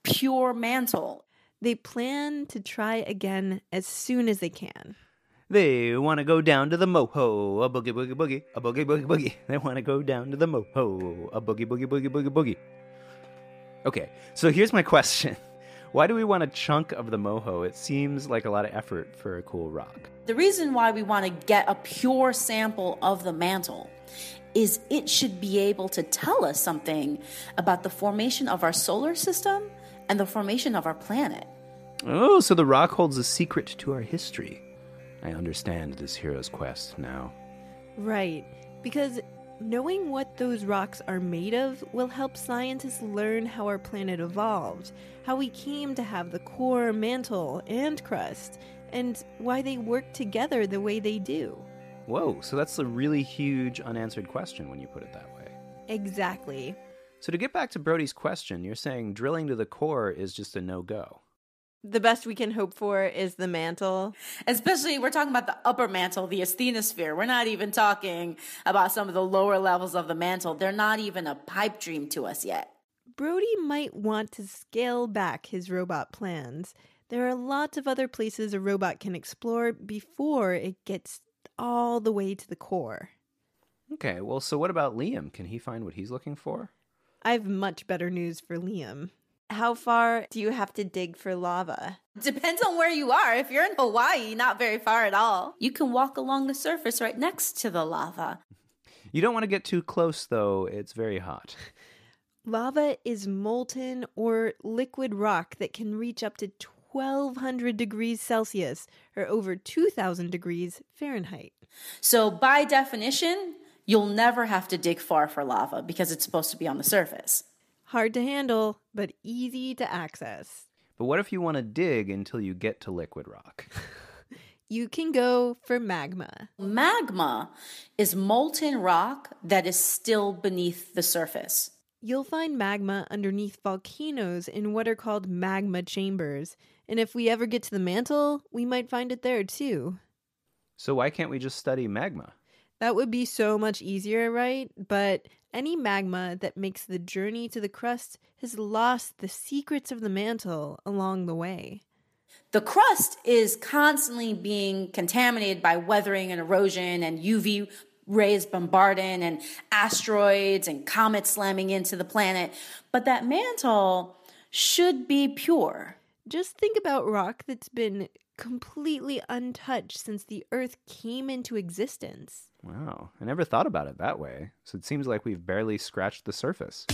pure mantle. They plan to try again as soon as they can. They want to go down to the moho, a boogie boogie boogie, a boogie boogie boogie. They want to go down to the moho, a boogie boogie boogie boogie boogie. Okay, so here's my question. Why do we want a chunk of the moho? It seems like a lot of effort for a cool rock. The reason why we want to get a pure sample of the mantle is it should be able to tell us something about the formation of our solar system and the formation of our planet. Oh, so the rock holds a secret to our history. I understand this hero's quest now. Right, because knowing what those rocks are made of will help scientists learn how our planet evolved, how we came to have the core, mantle, and crust, and why they work together the way they do. Whoa, so that's a really huge unanswered question when you put it that way. Exactly. So to get back to Brody's question, you're saying drilling to the core is just a no go. The best we can hope for is the mantle. Especially, we're talking about the upper mantle, the asthenosphere. We're not even talking about some of the lower levels of the mantle. They're not even a pipe dream to us yet. Brody might want to scale back his robot plans. There are lots of other places a robot can explore before it gets all the way to the core. Okay, well, so what about Liam? Can he find what he's looking for? I have much better news for Liam. How far do you have to dig for lava? Depends on where you are. If you're in Hawaii, not very far at all. You can walk along the surface right next to the lava. You don't want to get too close, though. It's very hot. Lava is molten or liquid rock that can reach up to 1200 degrees Celsius or over 2000 degrees Fahrenheit. So, by definition, you'll never have to dig far for lava because it's supposed to be on the surface. Hard to handle, but easy to access. But what if you want to dig until you get to liquid rock? You can go for magma. Magma is molten rock that is still beneath the surface. You'll find magma underneath volcanoes in what are called magma chambers. And if we ever get to the mantle, we might find it there too. So why can't we just study magma? That would be so much easier, right? But any magma that makes the journey to the crust has lost the secrets of the mantle along the way. The crust is constantly being contaminated by weathering and erosion and UV rays bombarding and asteroids and comets slamming into the planet. But that mantle should be pure. Just think about rock that's been completely untouched since the Earth came into existence. Wow, I never thought about it that way. So it seems like we've barely scratched the surface.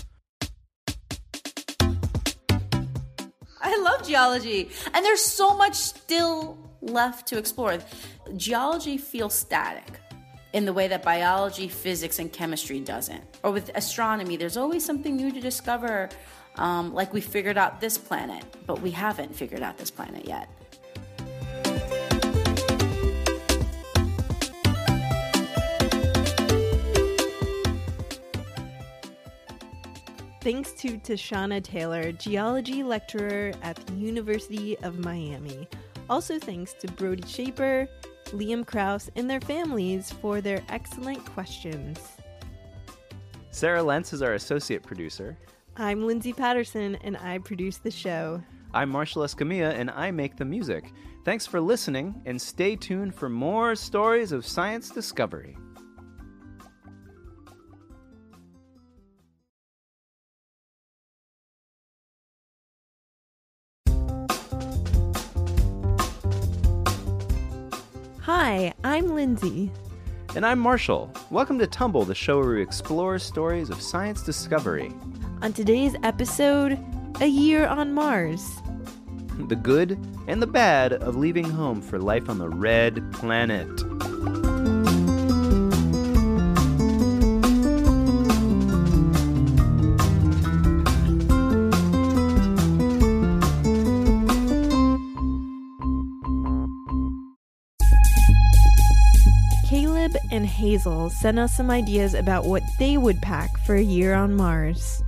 I love geology, and there's so much still left to explore. Geology feels static in the way that biology, physics, and chemistry doesn't. Or with astronomy, there's always something new to discover. Um, like we figured out this planet, but we haven't figured out this planet yet. Thanks to Tashana Taylor, geology lecturer at the University of Miami. Also, thanks to Brody Shaper, Liam Kraus, and their families for their excellent questions. Sarah Lentz is our associate producer. I'm Lindsay Patterson, and I produce the show. I'm Marshall Escamilla, and I make the music. Thanks for listening, and stay tuned for more stories of science discovery. Hi, I'm Lindsay. And I'm Marshall. Welcome to Tumble, the show where we explore stories of science discovery. On today's episode, A Year on Mars. the good and the bad of leaving home for life on the red planet. Hazel sent us some ideas about what they would pack for a year on Mars.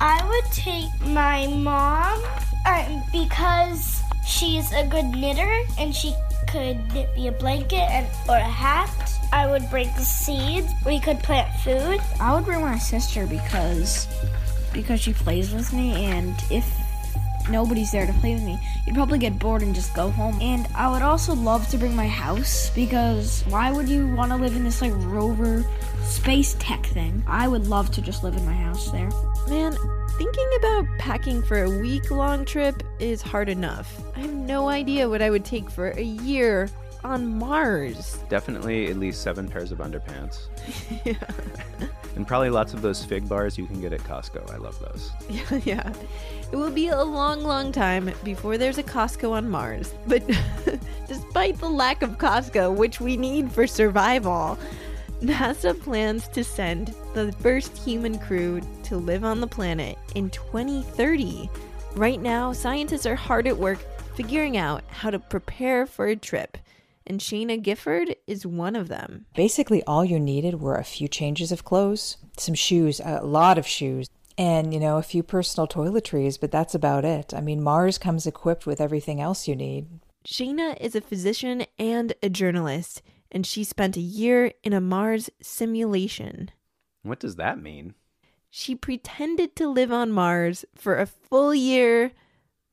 I would take my mom uh, because she's a good knitter and she could knit me a blanket and or a hat. I would bring seeds. We could plant food. I would bring my sister because because she plays with me and if nobody's there to play with me, you'd probably get bored and just go home. And I would also love to bring my house because why would you want to live in this like rover space tech thing? I would love to just live in my house there. Man, thinking about packing for a week long trip is hard enough. I have no idea what I would take for a year on Mars. Definitely at least seven pairs of underpants. and probably lots of those fig bars you can get at Costco. I love those. Yeah. It will be a long, long time before there's a Costco on Mars. But despite the lack of Costco, which we need for survival, NASA plans to send the first human crew to live on the planet in 2030. Right now, scientists are hard at work figuring out how to prepare for a trip, and Sheyna Gifford is one of them. Basically, all you needed were a few changes of clothes, some shoes, a lot of shoes, and, you know, a few personal toiletries, but that's about it. I mean, Mars comes equipped with everything else you need. Shayna is a physician and a journalist, and she spent a year in a Mars simulation. What does that mean? She pretended to live on Mars for a full year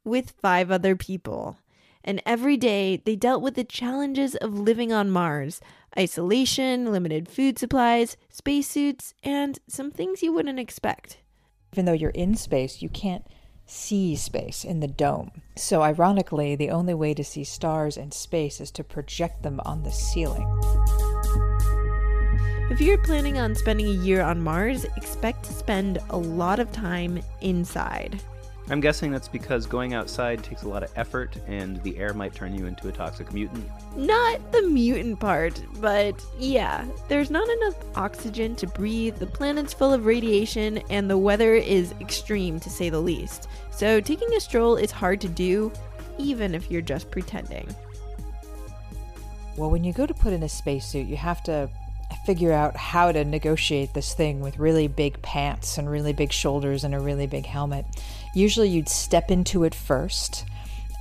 with five other people. And every day they dealt with the challenges of living on Mars isolation, limited food supplies, spacesuits, and some things you wouldn't expect. Even though you're in space, you can't see space in the dome. So, ironically, the only way to see stars in space is to project them on the ceiling. If you're planning on spending a year on Mars, expect to spend a lot of time inside. I'm guessing that's because going outside takes a lot of effort and the air might turn you into a toxic mutant. Not the mutant part, but yeah, there's not enough oxygen to breathe, the planet's full of radiation, and the weather is extreme to say the least. So taking a stroll is hard to do, even if you're just pretending. Well, when you go to put in a spacesuit, you have to figure out how to negotiate this thing with really big pants and really big shoulders and a really big helmet. Usually you'd step into it first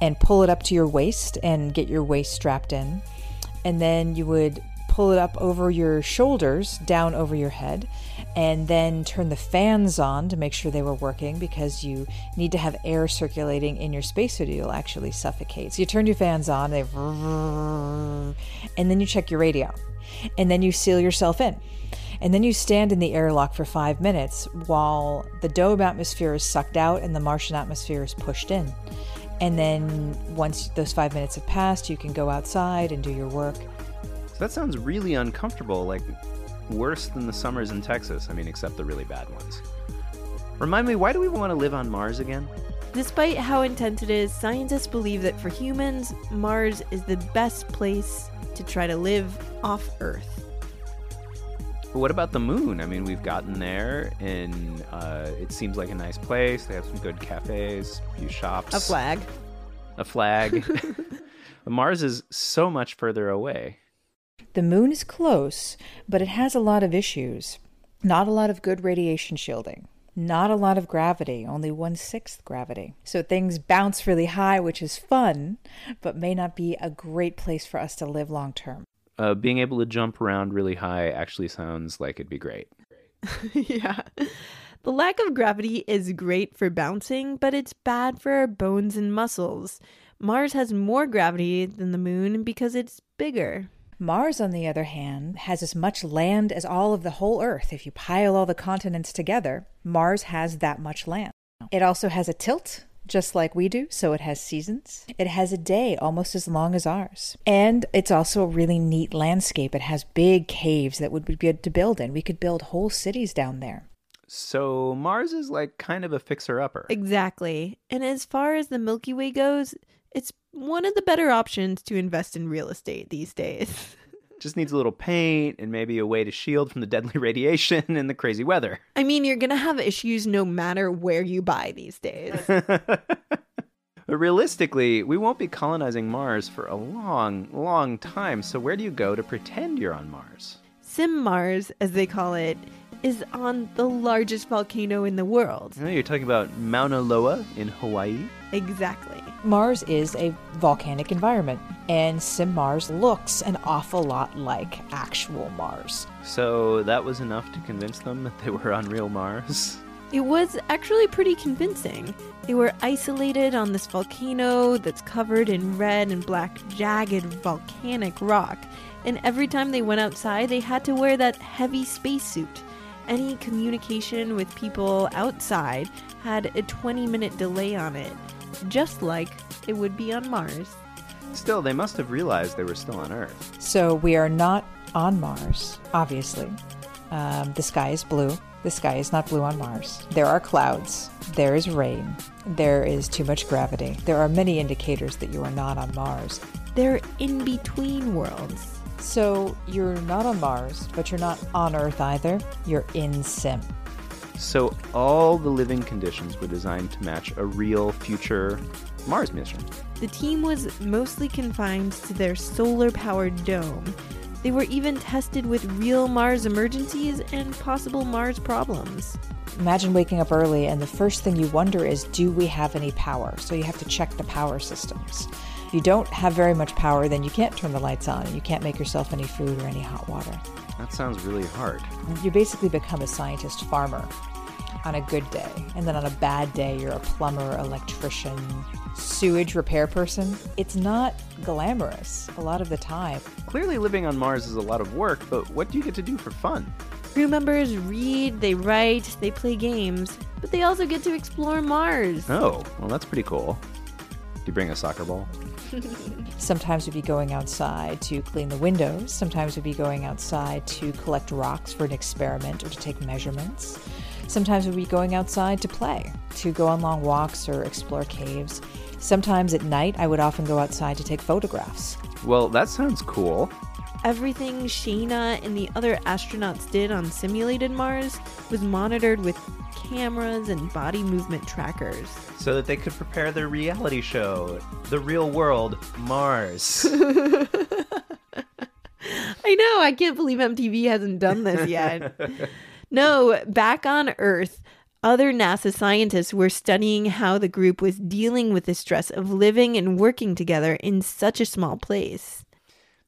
and pull it up to your waist and get your waist strapped in. And then you would pull it up over your shoulders, down over your head, and then turn the fans on to make sure they were working because you need to have air circulating in your spacesuit or you'll actually suffocate. So you turn your fans on, they and then you check your radio. And then you seal yourself in. And then you stand in the airlock for five minutes while the dome atmosphere is sucked out and the Martian atmosphere is pushed in. And then once those five minutes have passed, you can go outside and do your work. So that sounds really uncomfortable, like worse than the summers in Texas. I mean, except the really bad ones. Remind me, why do we want to live on Mars again? Despite how intense it is, scientists believe that for humans, Mars is the best place to try to live off Earth. But what about the moon? I mean, we've gotten there, and uh, it seems like a nice place. They have some good cafes, a few shops, A flag. a flag. Mars is so much further away. The moon is close, but it has a lot of issues. Not a lot of good radiation shielding. Not a lot of gravity, only one sixth gravity. So things bounce really high, which is fun, but may not be a great place for us to live long term. Uh, being able to jump around really high actually sounds like it'd be great. yeah. The lack of gravity is great for bouncing, but it's bad for our bones and muscles. Mars has more gravity than the moon because it's bigger. Mars, on the other hand, has as much land as all of the whole Earth. If you pile all the continents together, Mars has that much land. It also has a tilt, just like we do, so it has seasons. It has a day almost as long as ours. And it's also a really neat landscape. It has big caves that would be good to build in. We could build whole cities down there. So Mars is like kind of a fixer upper. Exactly. And as far as the Milky Way goes, It's one of the better options to invest in real estate these days. Just needs a little paint and maybe a way to shield from the deadly radiation and the crazy weather. I mean, you're going to have issues no matter where you buy these days. But realistically, we won't be colonizing Mars for a long, long time. So where do you go to pretend you're on Mars? Sim Mars, as they call it, is on the largest volcano in the world. You know, you're talking about Mauna Loa in Hawaii. Exactly. Mars is a volcanic environment, and Sim Mars looks an awful lot like actual Mars. So that was enough to convince them that they were on real Mars. It was actually pretty convincing. They were isolated on this volcano that's covered in red and black jagged volcanic rock, and every time they went outside, they had to wear that heavy spacesuit. Any communication with people outside had a 20 minute delay on it, just like it would be on Mars. Still, they must have realized they were still on Earth. So we are not on Mars, obviously. Um, the sky is blue. The sky is not blue on Mars. There are clouds. There is rain. There is too much gravity. There are many indicators that you are not on Mars. They're in between worlds. So you're not on Mars, but you're not on Earth either. You're in Sim. So all the living conditions were designed to match a real future Mars mission. The team was mostly confined to their solar powered dome. They were even tested with real Mars emergencies and possible Mars problems. Imagine waking up early and the first thing you wonder is do we have any power? So you have to check the power systems. If you don't have very much power, then you can't turn the lights on and you can't make yourself any food or any hot water. That sounds really hard. You basically become a scientist farmer on a good day. And then on a bad day, you're a plumber, electrician, sewage repair person. It's not glamorous a lot of the time. Clearly, living on Mars is a lot of work, but what do you get to do for fun? Crew members read, they write, they play games, but they also get to explore Mars. Oh, well, that's pretty cool. Do you bring a soccer ball? Sometimes we'd be going outside to clean the windows. Sometimes we'd be going outside to collect rocks for an experiment or to take measurements. Sometimes we'd be going outside to play, to go on long walks or explore caves. Sometimes at night, I would often go outside to take photographs. Well, that sounds cool. Everything Sheyna and the other astronauts did on simulated Mars was monitored with cameras and body movement trackers. So that they could prepare their reality show, The Real World Mars. I know, I can't believe MTV hasn't done this yet. no, back on Earth, other NASA scientists were studying how the group was dealing with the stress of living and working together in such a small place.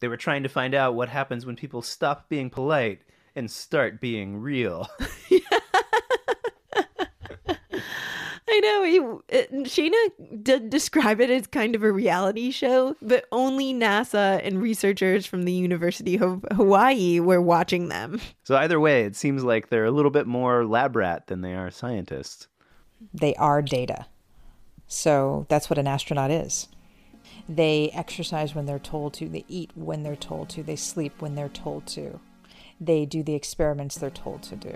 They were trying to find out what happens when people stop being polite and start being real. I know. He, it, Sheyna did describe it as kind of a reality show, but only NASA and researchers from the University of Hawaii were watching them. So, either way, it seems like they're a little bit more lab rat than they are scientists. They are data. So, that's what an astronaut is. They exercise when they're told to, they eat when they're told to, they sleep when they're told to, they do the experiments they're told to do.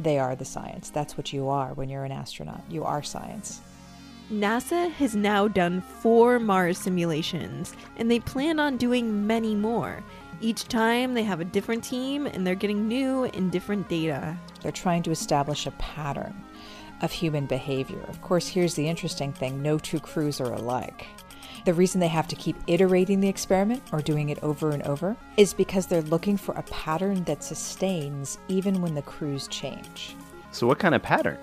They are the science. That's what you are when you're an astronaut. You are science. NASA has now done four Mars simulations, and they plan on doing many more. Each time they have a different team, and they're getting new and different data. They're trying to establish a pattern of human behavior. Of course, here's the interesting thing no two crews are alike. The reason they have to keep iterating the experiment or doing it over and over is because they're looking for a pattern that sustains even when the crews change. So, what kind of pattern?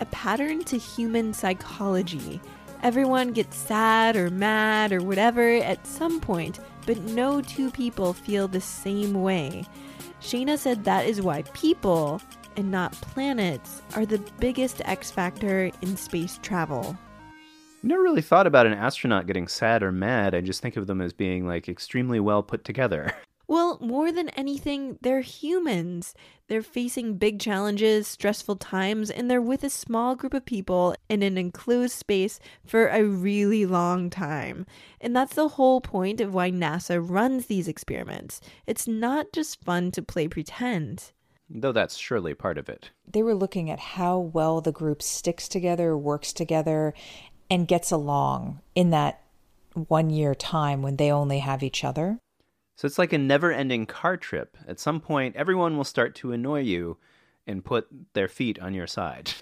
A pattern to human psychology. Everyone gets sad or mad or whatever at some point, but no two people feel the same way. Sheyna said that is why people, and not planets, are the biggest X factor in space travel. Never really thought about an astronaut getting sad or mad. I just think of them as being like extremely well put together. Well, more than anything, they're humans. They're facing big challenges, stressful times, and they're with a small group of people in an enclosed space for a really long time. And that's the whole point of why NASA runs these experiments. It's not just fun to play pretend. Though that's surely part of it. They were looking at how well the group sticks together, works together, and gets along in that one year time when they only have each other. So it's like a never ending car trip. At some point, everyone will start to annoy you and put their feet on your side.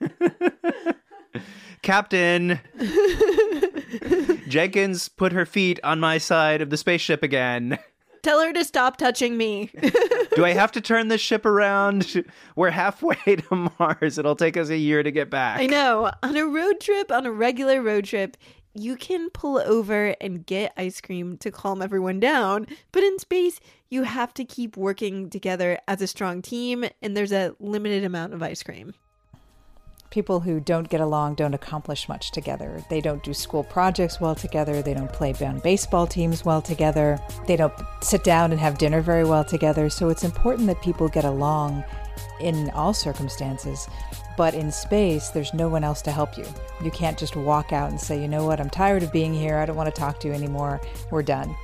Captain! Jenkins put her feet on my side of the spaceship again. Tell her to stop touching me. Do I have to turn this ship around? We're halfway to Mars. It'll take us a year to get back. I know. On a road trip, on a regular road trip, you can pull over and get ice cream to calm everyone down. But in space, you have to keep working together as a strong team, and there's a limited amount of ice cream. People who don't get along don't accomplish much together. They don't do school projects well together. They don't play on baseball teams well together. They don't sit down and have dinner very well together. So it's important that people get along in all circumstances. But in space, there's no one else to help you. You can't just walk out and say, you know what, I'm tired of being here. I don't want to talk to you anymore. We're done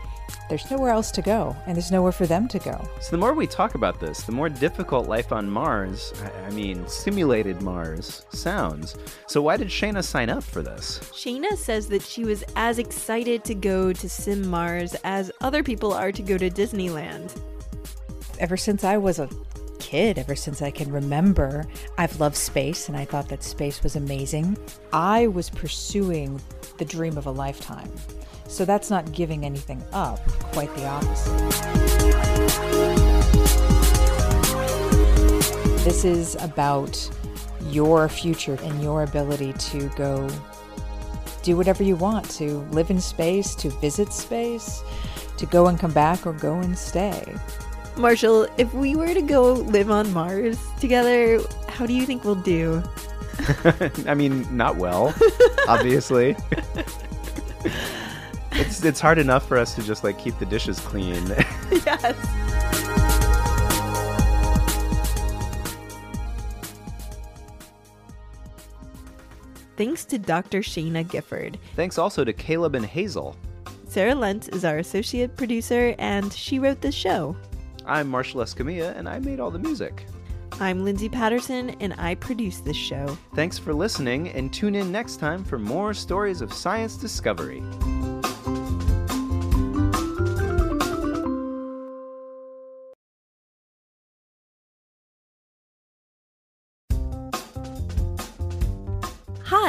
there's nowhere else to go, and there's nowhere for them to go. So the more we talk about this, the more difficult life on Mars, I mean, simulated Mars, sounds. So why did Sheyna sign up for this? Sheyna says that she was as excited to go to Sim Mars as other people are to go to Disneyland. Ever since I was a kid, ever since I can remember, I've loved space and I thought that space was amazing. I was pursuing the dream of a lifetime. So that's not giving anything up, quite the opposite. This is about your future and your ability to go do whatever you want to live in space, to visit space, to go and come back, or go and stay. Marshall, if we were to go live on Mars together, how do you think we'll do? I mean, not well, obviously. it's it's hard enough for us to just like keep the dishes clean. yes. Thanks to Dr. Sheyna Gifford. Thanks also to Caleb and Hazel. Sarah Lentz is our associate producer, and she wrote this show. I'm Marshall Escamilla, and I made all the music. I'm Lindsay Patterson, and I produce this show. Thanks for listening, and tune in next time for more stories of science discovery.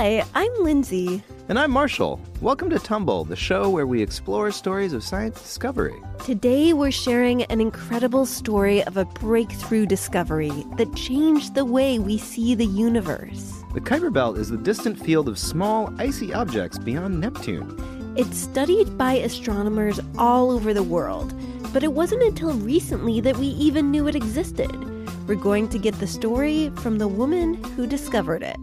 Hi, I'm Lindsay. And I'm Marshall. Welcome to Tumble, the show where we explore stories of science discovery. Today, we're sharing an incredible story of a breakthrough discovery that changed the way we see the universe. The Kuiper Belt is the distant field of small, icy objects beyond Neptune. It's studied by astronomers all over the world, but it wasn't until recently that we even knew it existed. We're going to get the story from the woman who discovered it.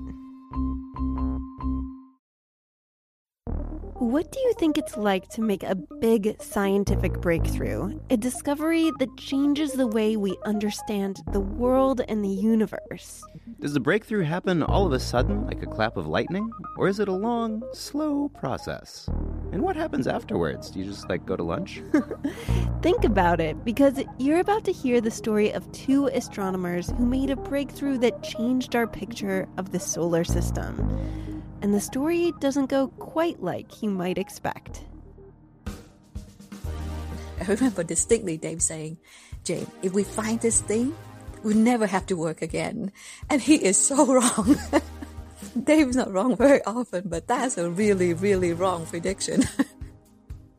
What do you think it's like to make a big scientific breakthrough? A discovery that changes the way we understand the world and the universe. Does the breakthrough happen all of a sudden, like a clap of lightning? Or is it a long, slow process? And what happens afterwards? Do you just like go to lunch? Think about it, because you're about to hear the story of two astronomers who made a breakthrough that changed our picture of the solar system and the story doesn't go quite like you might expect. I remember distinctly Dave saying, Jane, if we find this thing, we'll never have to work again. And he is so wrong. Dave's not wrong very often, but that's a really, really wrong prediction.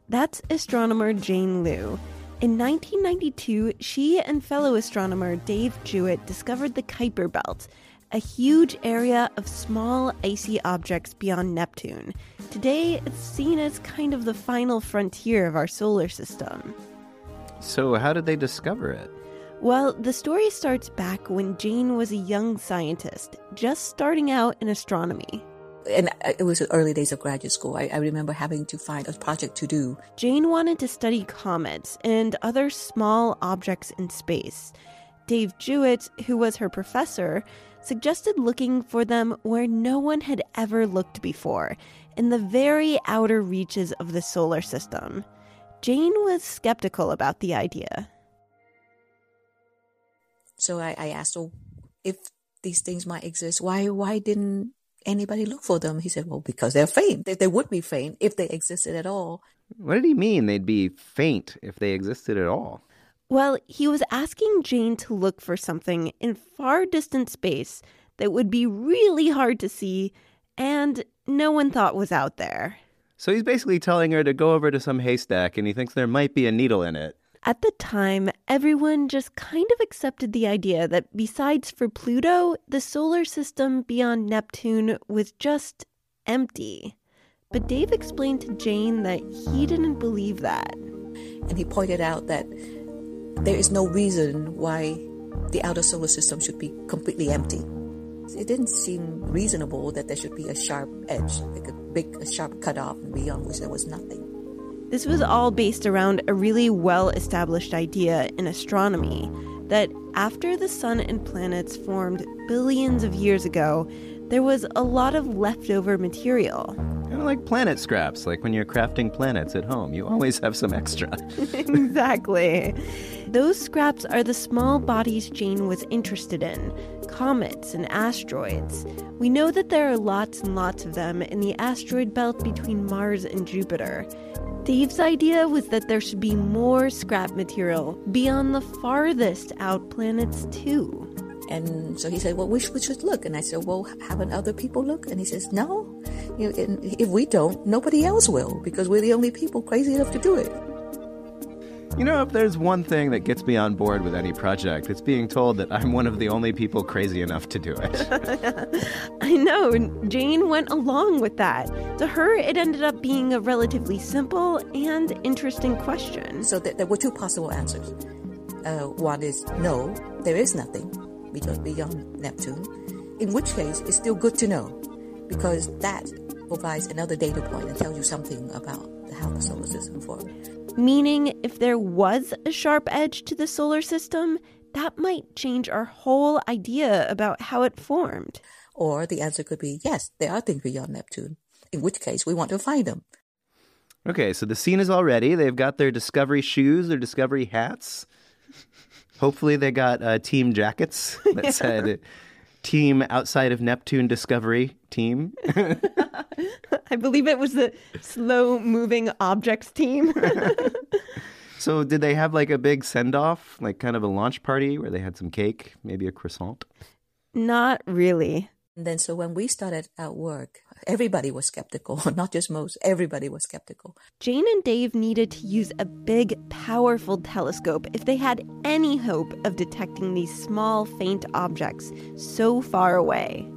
that's astronomer Jane Luu. In 1992, she and fellow astronomer Dave Jewitt discovered the Kuiper Belt, a huge area of small icy objects beyond Neptune. Today, it's seen as kind of the final frontier of our solar system. So, how did they discover it? Well, the story starts back when Jane was a young scientist, just starting out in astronomy. And uh, it was the early days of graduate school. I, I remember having to find a project to do. Jane wanted to study comets and other small objects in space. Dave Jewitt, who was her professor, suggested looking for them where no one had ever looked before, in the very outer reaches of the solar system. Jane was skeptical about the idea. So I, I asked, well, if these things might exist, why why didn't anybody look for them? He said, well, because they're faint. They, they would be faint if they existed at all. What did he mean they'd be faint if they existed at all? Well, he was asking Jane to look for something in far distant space that would be really hard to see and no one thought was out there. So he's basically telling her to go over to some haystack and he thinks there might be a needle in it. At the time, everyone just kind of accepted the idea that besides for Pluto, the solar system beyond Neptune was just empty. But Dave explained to Jane that he didn't believe that. And he pointed out that there is no reason why the outer solar system should be completely empty. It didn't seem reasonable that there should be a sharp edge, like a big, a sharp cutoff, and beyond which there was nothing. This was all based around a really well established idea in astronomy that after the sun and planets formed billions of years ago, there was a lot of leftover material. Kind of like planet scraps, like when you're crafting planets at home. You always have some extra. exactly. Those scraps are the small bodies Jane was interested in comets and asteroids. We know that there are lots and lots of them in the asteroid belt between Mars and Jupiter. Dave's idea was that there should be more scrap material beyond the farthest out planets, too. And so he said, Well, we should, we should look. And I said, Well, haven't other people look? And he says, No. You know, if we don't, nobody else will because we're the only people crazy enough to do it. You know, if there's one thing that gets me on board with any project, it's being told that I'm one of the only people crazy enough to do it. I know. Jane went along with that. To her, it ended up being a relatively simple and interesting question. So th- there were two possible answers. Uh, one is no, there is nothing beyond Neptune, in which case it's still good to know because that provides another data point and tells you something about how the solar system formed. Meaning, if there was a sharp edge to the solar system, that might change our whole idea about how it formed. Or the answer could be yes, there are things beyond Neptune, in which case we want to find them. Okay, so the scene is all ready. They've got their Discovery shoes, their Discovery hats. Hopefully, they got uh, team jackets that said Team Outside of Neptune Discovery Team. I believe it was the slow moving objects team. so, did they have like a big send off, like kind of a launch party where they had some cake, maybe a croissant? Not really. And then, so when we started at work, everybody was skeptical, not just most, everybody was skeptical. Jane and Dave needed to use a big, powerful telescope if they had any hope of detecting these small, faint objects so far away.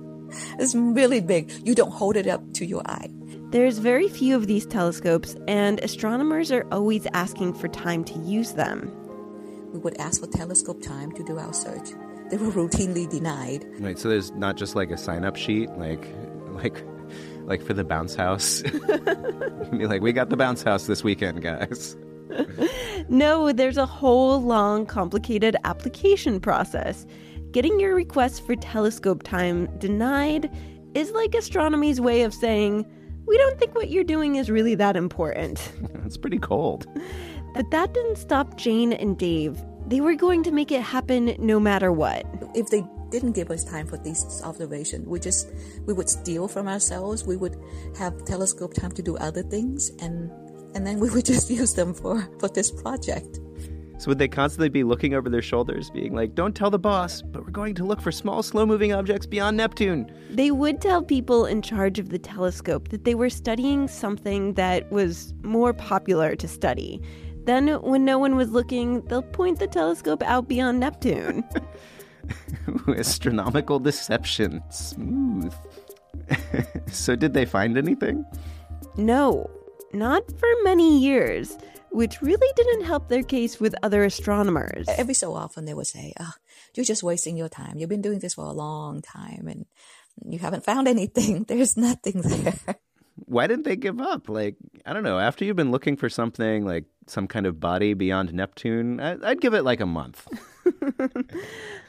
It's really big. You don't hold it up to your eye. There's very few of these telescopes, and astronomers are always asking for time to use them. We would ask for telescope time to do our search. They were routinely denied. Right, so there's not just like a sign up sheet, like like like for the bounce house. Be like, we got the bounce house this weekend, guys. no, there's a whole long, complicated application process. Getting your request for telescope time denied is like astronomy's way of saying, we don't think what you're doing is really that important. It's pretty cold. But that didn't stop Jane and Dave. They were going to make it happen no matter what. If they didn't give us time for these observations, we just we would steal from ourselves. We would have telescope time to do other things, and and then we would just use them for for this project. So would they constantly be looking over their shoulders, being like, "Don't tell the boss, but we're going to look for small, slow-moving objects beyond Neptune." They would tell people in charge of the telescope that they were studying something that was more popular to study. Then, when no one was looking, they'll point the telescope out beyond Neptune. Astronomical deception. Smooth. so, did they find anything? No, not for many years, which really didn't help their case with other astronomers. Every so often, they would say, oh, You're just wasting your time. You've been doing this for a long time and you haven't found anything. There's nothing there. Why didn't they give up? Like, I don't know. After you've been looking for something like some kind of body beyond Neptune, I'd give it like a month.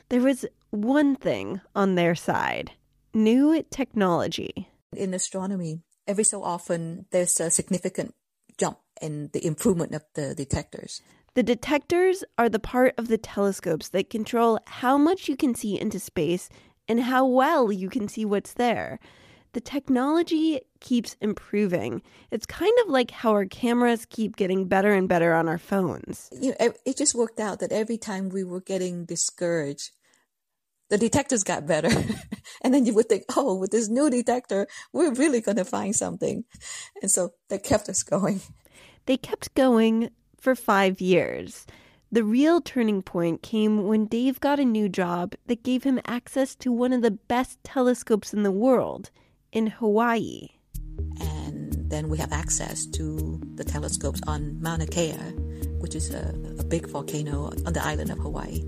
There was one thing on their side new technology. In astronomy, every so often there's a significant jump in the improvement of the detectors. The detectors are the part of the telescopes that control how much you can see into space and how well you can see what's there. the technology keeps improving. It's kind of like how our cameras keep getting better and better on our phones. You know, it- it just worked out that every time we were getting discouraged, the detectors got better. and then you would think, oh, with this new detector, we're really going to find something. And so they kept us going. They kept going for five years. The real turning point came when Dave got a new job that gave him access to one of the best telescopes in the world in Hawaii. And then we have access to the telescopes on Mauna Kea, which is a, a big volcano on the island of Hawaii.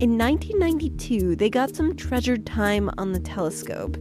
In 1992, they got some treasured time on the telescope.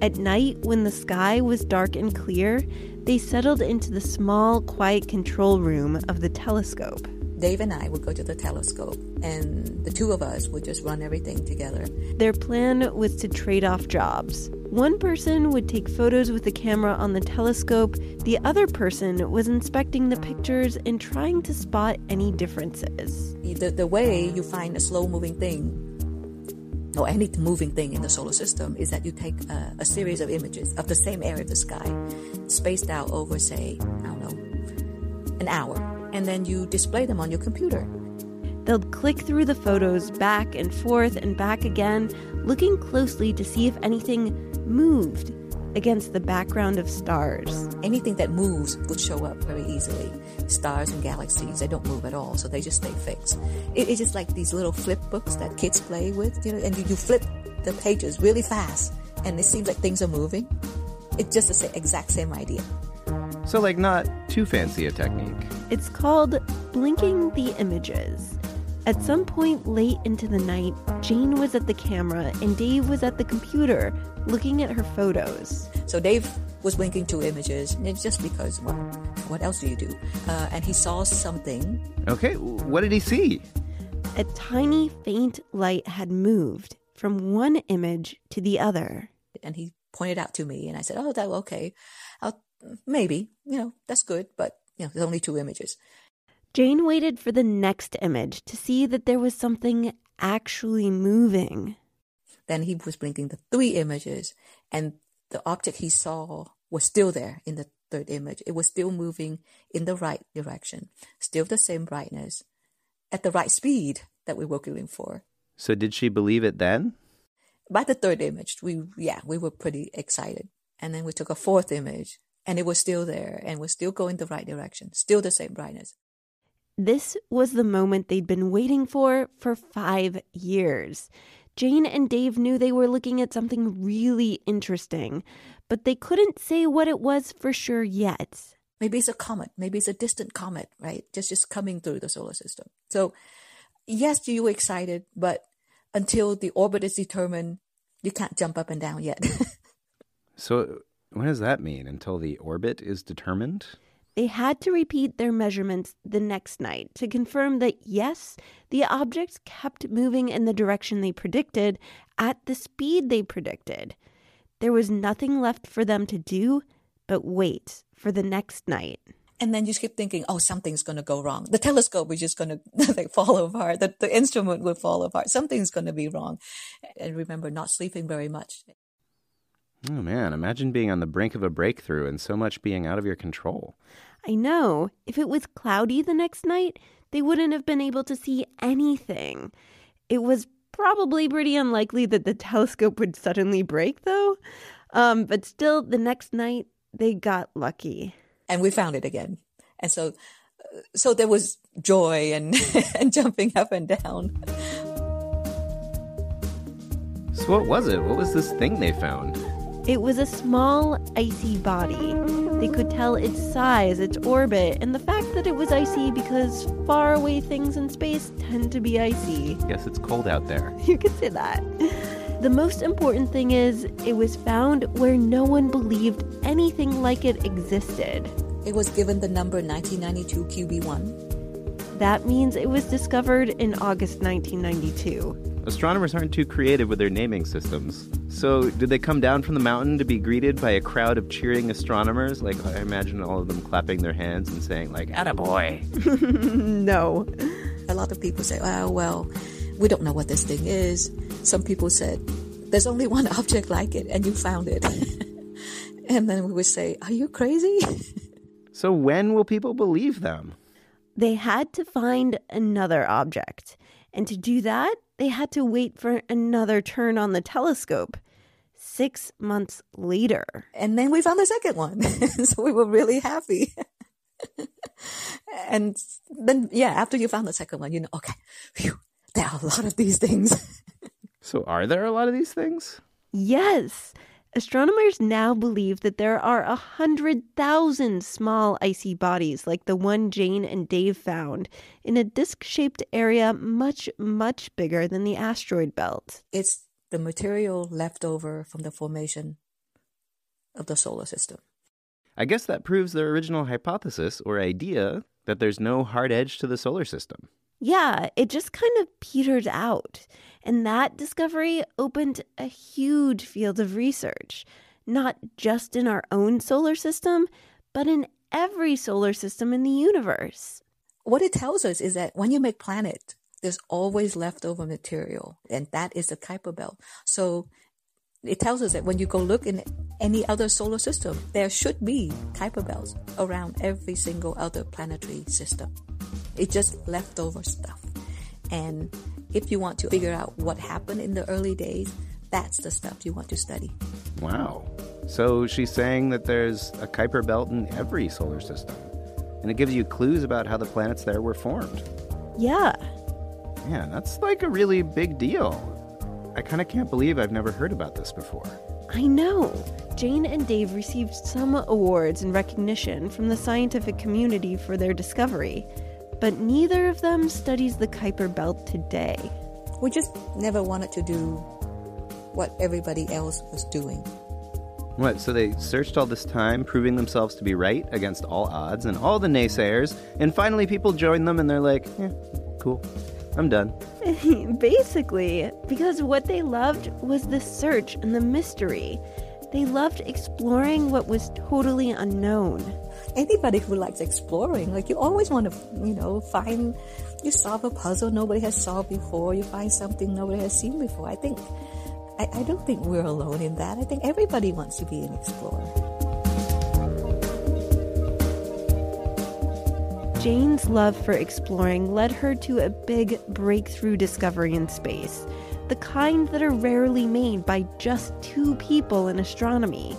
At night, when the sky was dark and clear, they settled into the small, quiet control room of the telescope. Dave and I would go to the telescope, and the two of us would just run everything together. Their plan was to trade off jobs. One person would take photos with the camera on the telescope, the other person was inspecting the pictures and trying to spot any differences. The, the way you find a slow moving thing, or any moving thing in the solar system, is that you take a, a series of images of the same area of the sky, spaced out over, say, I don't know, an hour, and then you display them on your computer. They'll click through the photos back and forth and back again, looking closely to see if anything moved against the background of stars. Anything that moves would show up very easily. Stars and galaxies, they don't move at all, so they just stay fixed. It, it's just like these little flip books that kids play with, you know, and you, you flip the pages really fast, and it seems like things are moving. It's just the exact same idea. So, like, not too fancy a technique. It's called blinking the images. At some point late into the night, Jane was at the camera and Dave was at the computer looking at her photos. So Dave was blinking two images, and it's just because, well, what else do you do? Uh, and he saw something. Okay, what did he see? A tiny faint light had moved from one image to the other. And he pointed out to me, and I said, "Oh, that okay, I'll, maybe, you know, that's good, but you know, there's only two images." Jane waited for the next image to see that there was something actually moving. Then he was blinking the three images, and the object he saw was still there in the third image. It was still moving in the right direction, still the same brightness, at the right speed that we were looking for. So, did she believe it then? By the third image, we yeah, we were pretty excited. And then we took a fourth image, and it was still there and was still going the right direction, still the same brightness. This was the moment they'd been waiting for for five years. Jane and Dave knew they were looking at something really interesting, but they couldn't say what it was for sure yet. Maybe it's a comet. Maybe it's a distant comet, right? Just just coming through the solar system. So, yes, you were excited, but until the orbit is determined, you can't jump up and down yet. So, what does that mean? Until the orbit is determined? They had to repeat their measurements the next night to confirm that yes, the objects kept moving in the direction they predicted at the speed they predicted. There was nothing left for them to do but wait for the next night. and then you keep thinking, oh, something's going to go wrong. The telescope is just going to fall apart. The, the instrument would fall apart. Something's going to be wrong. And remember, not sleeping very much. Oh man, imagine being on the brink of a breakthrough and so much being out of your control. I know. If it was cloudy the next night, they wouldn't have been able to see anything. It was probably pretty unlikely that the telescope would suddenly break, though. Um, but still, the next night, they got lucky. And we found it again. And so, so there was joy and, and jumping up and down. So, what was it? What was this thing they found? It was a small, icy body. They could tell its size, its orbit, and the fact that it was icy because faraway things in space tend to be icy. Yes, it's cold out there. You could say that. The most important thing is, it was found where no one believed anything like it existed. It was given the number 1992 QB1. That means it was discovered in August 1992. Astronomers aren't too creative with their naming systems. So, did they come down from the mountain to be greeted by a crowd of cheering astronomers? Like, I imagine all of them clapping their hands and saying, like, attaboy. no. A lot of people say, oh, well, we don't know what this thing is. Some people said, there's only one object like it, and you found it. And then we would say, Are you crazy? So when will people believe them? They had to find another object. And to do that, they had to wait for another turn on the telescope. Six months later. And then we found the second one. so we were really happy. and then, yeah, after you found the second one, you know, okay, phew, there are a lot of these things. So are there a lot of these things? Yes. Astronomers now believe that there are a hundred thousand small icy bodies like the one Jane and Dave found in a disc shaped area much, much bigger than the asteroid belt. It's the material left over from the formation of the solar system. I guess that proves their original hypothesis or idea that there's no hard edge to the solar system. Yeah, it just kind of petered out. And that discovery opened a huge field of research, not just in our own solar system, but in every solar system in the universe. What it tells us is that when you make planet, there's always leftover material, and that is the Kuiper belt. So it tells us that when you go look in any other solar system, there should be Kuiper belts around every single other planetary system. It's just leftover stuff. And if you want to figure out what happened in the early days, that's the stuff you want to study. Wow. So she's saying that there's a Kuiper belt in every solar system. And it gives you clues about how the planets there were formed. Yeah. Man, that's like a really big deal. I kind of can't believe I've never heard about this before. I know. Jane and Dave received some awards and recognition from the scientific community for their discovery, but neither of them studies the Kuiper belt today. We just never wanted to do what everybody else was doing. What, so they searched all this time, proving themselves to be right against all odds and all the naysayers, and finally people join them and they're like, yeah, cool, I'm done. Basically, because what they loved was the search and the mystery. They loved exploring what was totally unknown. Anybody who likes exploring, like you always want to, you know, find, you solve a puzzle nobody has solved before, you find something nobody has seen before. I think, I, I don't think we're alone in that. I think everybody wants to be an explorer. Jane's love for exploring led her to a big breakthrough discovery in space, the kind that are rarely made by just two people in astronomy.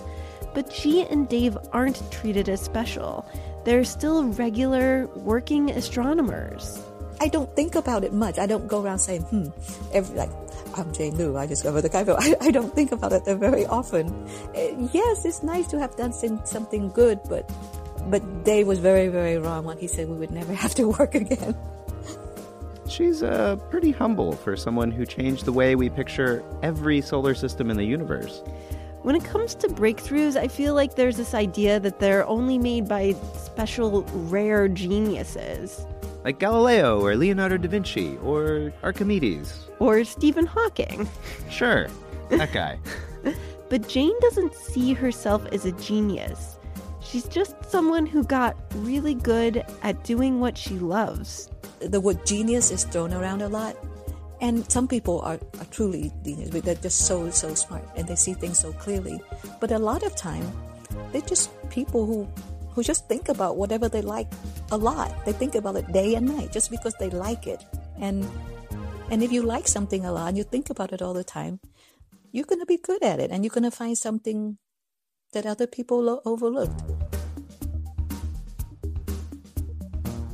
But she and Dave aren't treated as special. They're still regular, working astronomers. I don't think about it much. I don't go around saying, hmm, every, like, I'm Jane Luu, I discovered the Kuiper. I, I don't think about it very often. Uh, yes, it's nice to have done something good, but but Dave was very, very wrong when he said we would never have to work again. She's uh, pretty humble for someone who changed the way we picture every solar system in the universe. When it comes to breakthroughs, I feel like there's this idea that they're only made by special, rare geniuses. Like Galileo or Leonardo da Vinci or Archimedes. Or Stephen Hawking. Sure, that guy. but Jane doesn't see herself as a genius. She's just someone who got really good at doing what she loves. The word genius is thrown around a lot. And some people are, are truly they're just so, so smart and they see things so clearly. But a lot of time, they're just people who, who just think about whatever they like a lot. They think about it day and night just because they like it. And, and if you like something a lot and you think about it all the time, you're going to be good at it and you're going to find something that other people overlooked.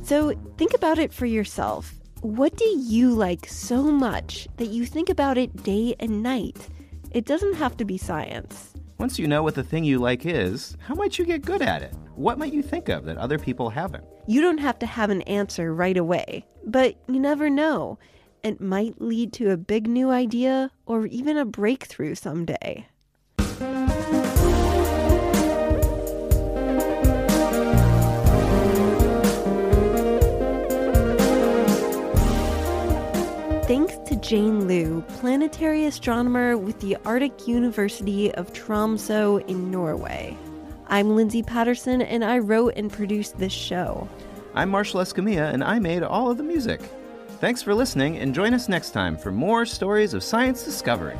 So think about it for yourself. What do you like so much that you think about it day and night? It doesn't have to be science. Once you know what the thing you like is, how might you get good at it? What might you think of that other people haven't? You don't have to have an answer right away, but you never know. It might lead to a big new idea or even a breakthrough someday. Thanks to Jane Luu, planetary astronomer with the Arctic University of Tromsø in Norway. I'm Lindsay Patterson, and I wrote and produced this show. I'm Marshall Escamilla, and I made all of the music. Thanks for listening, and join us next time for more stories of science discovery.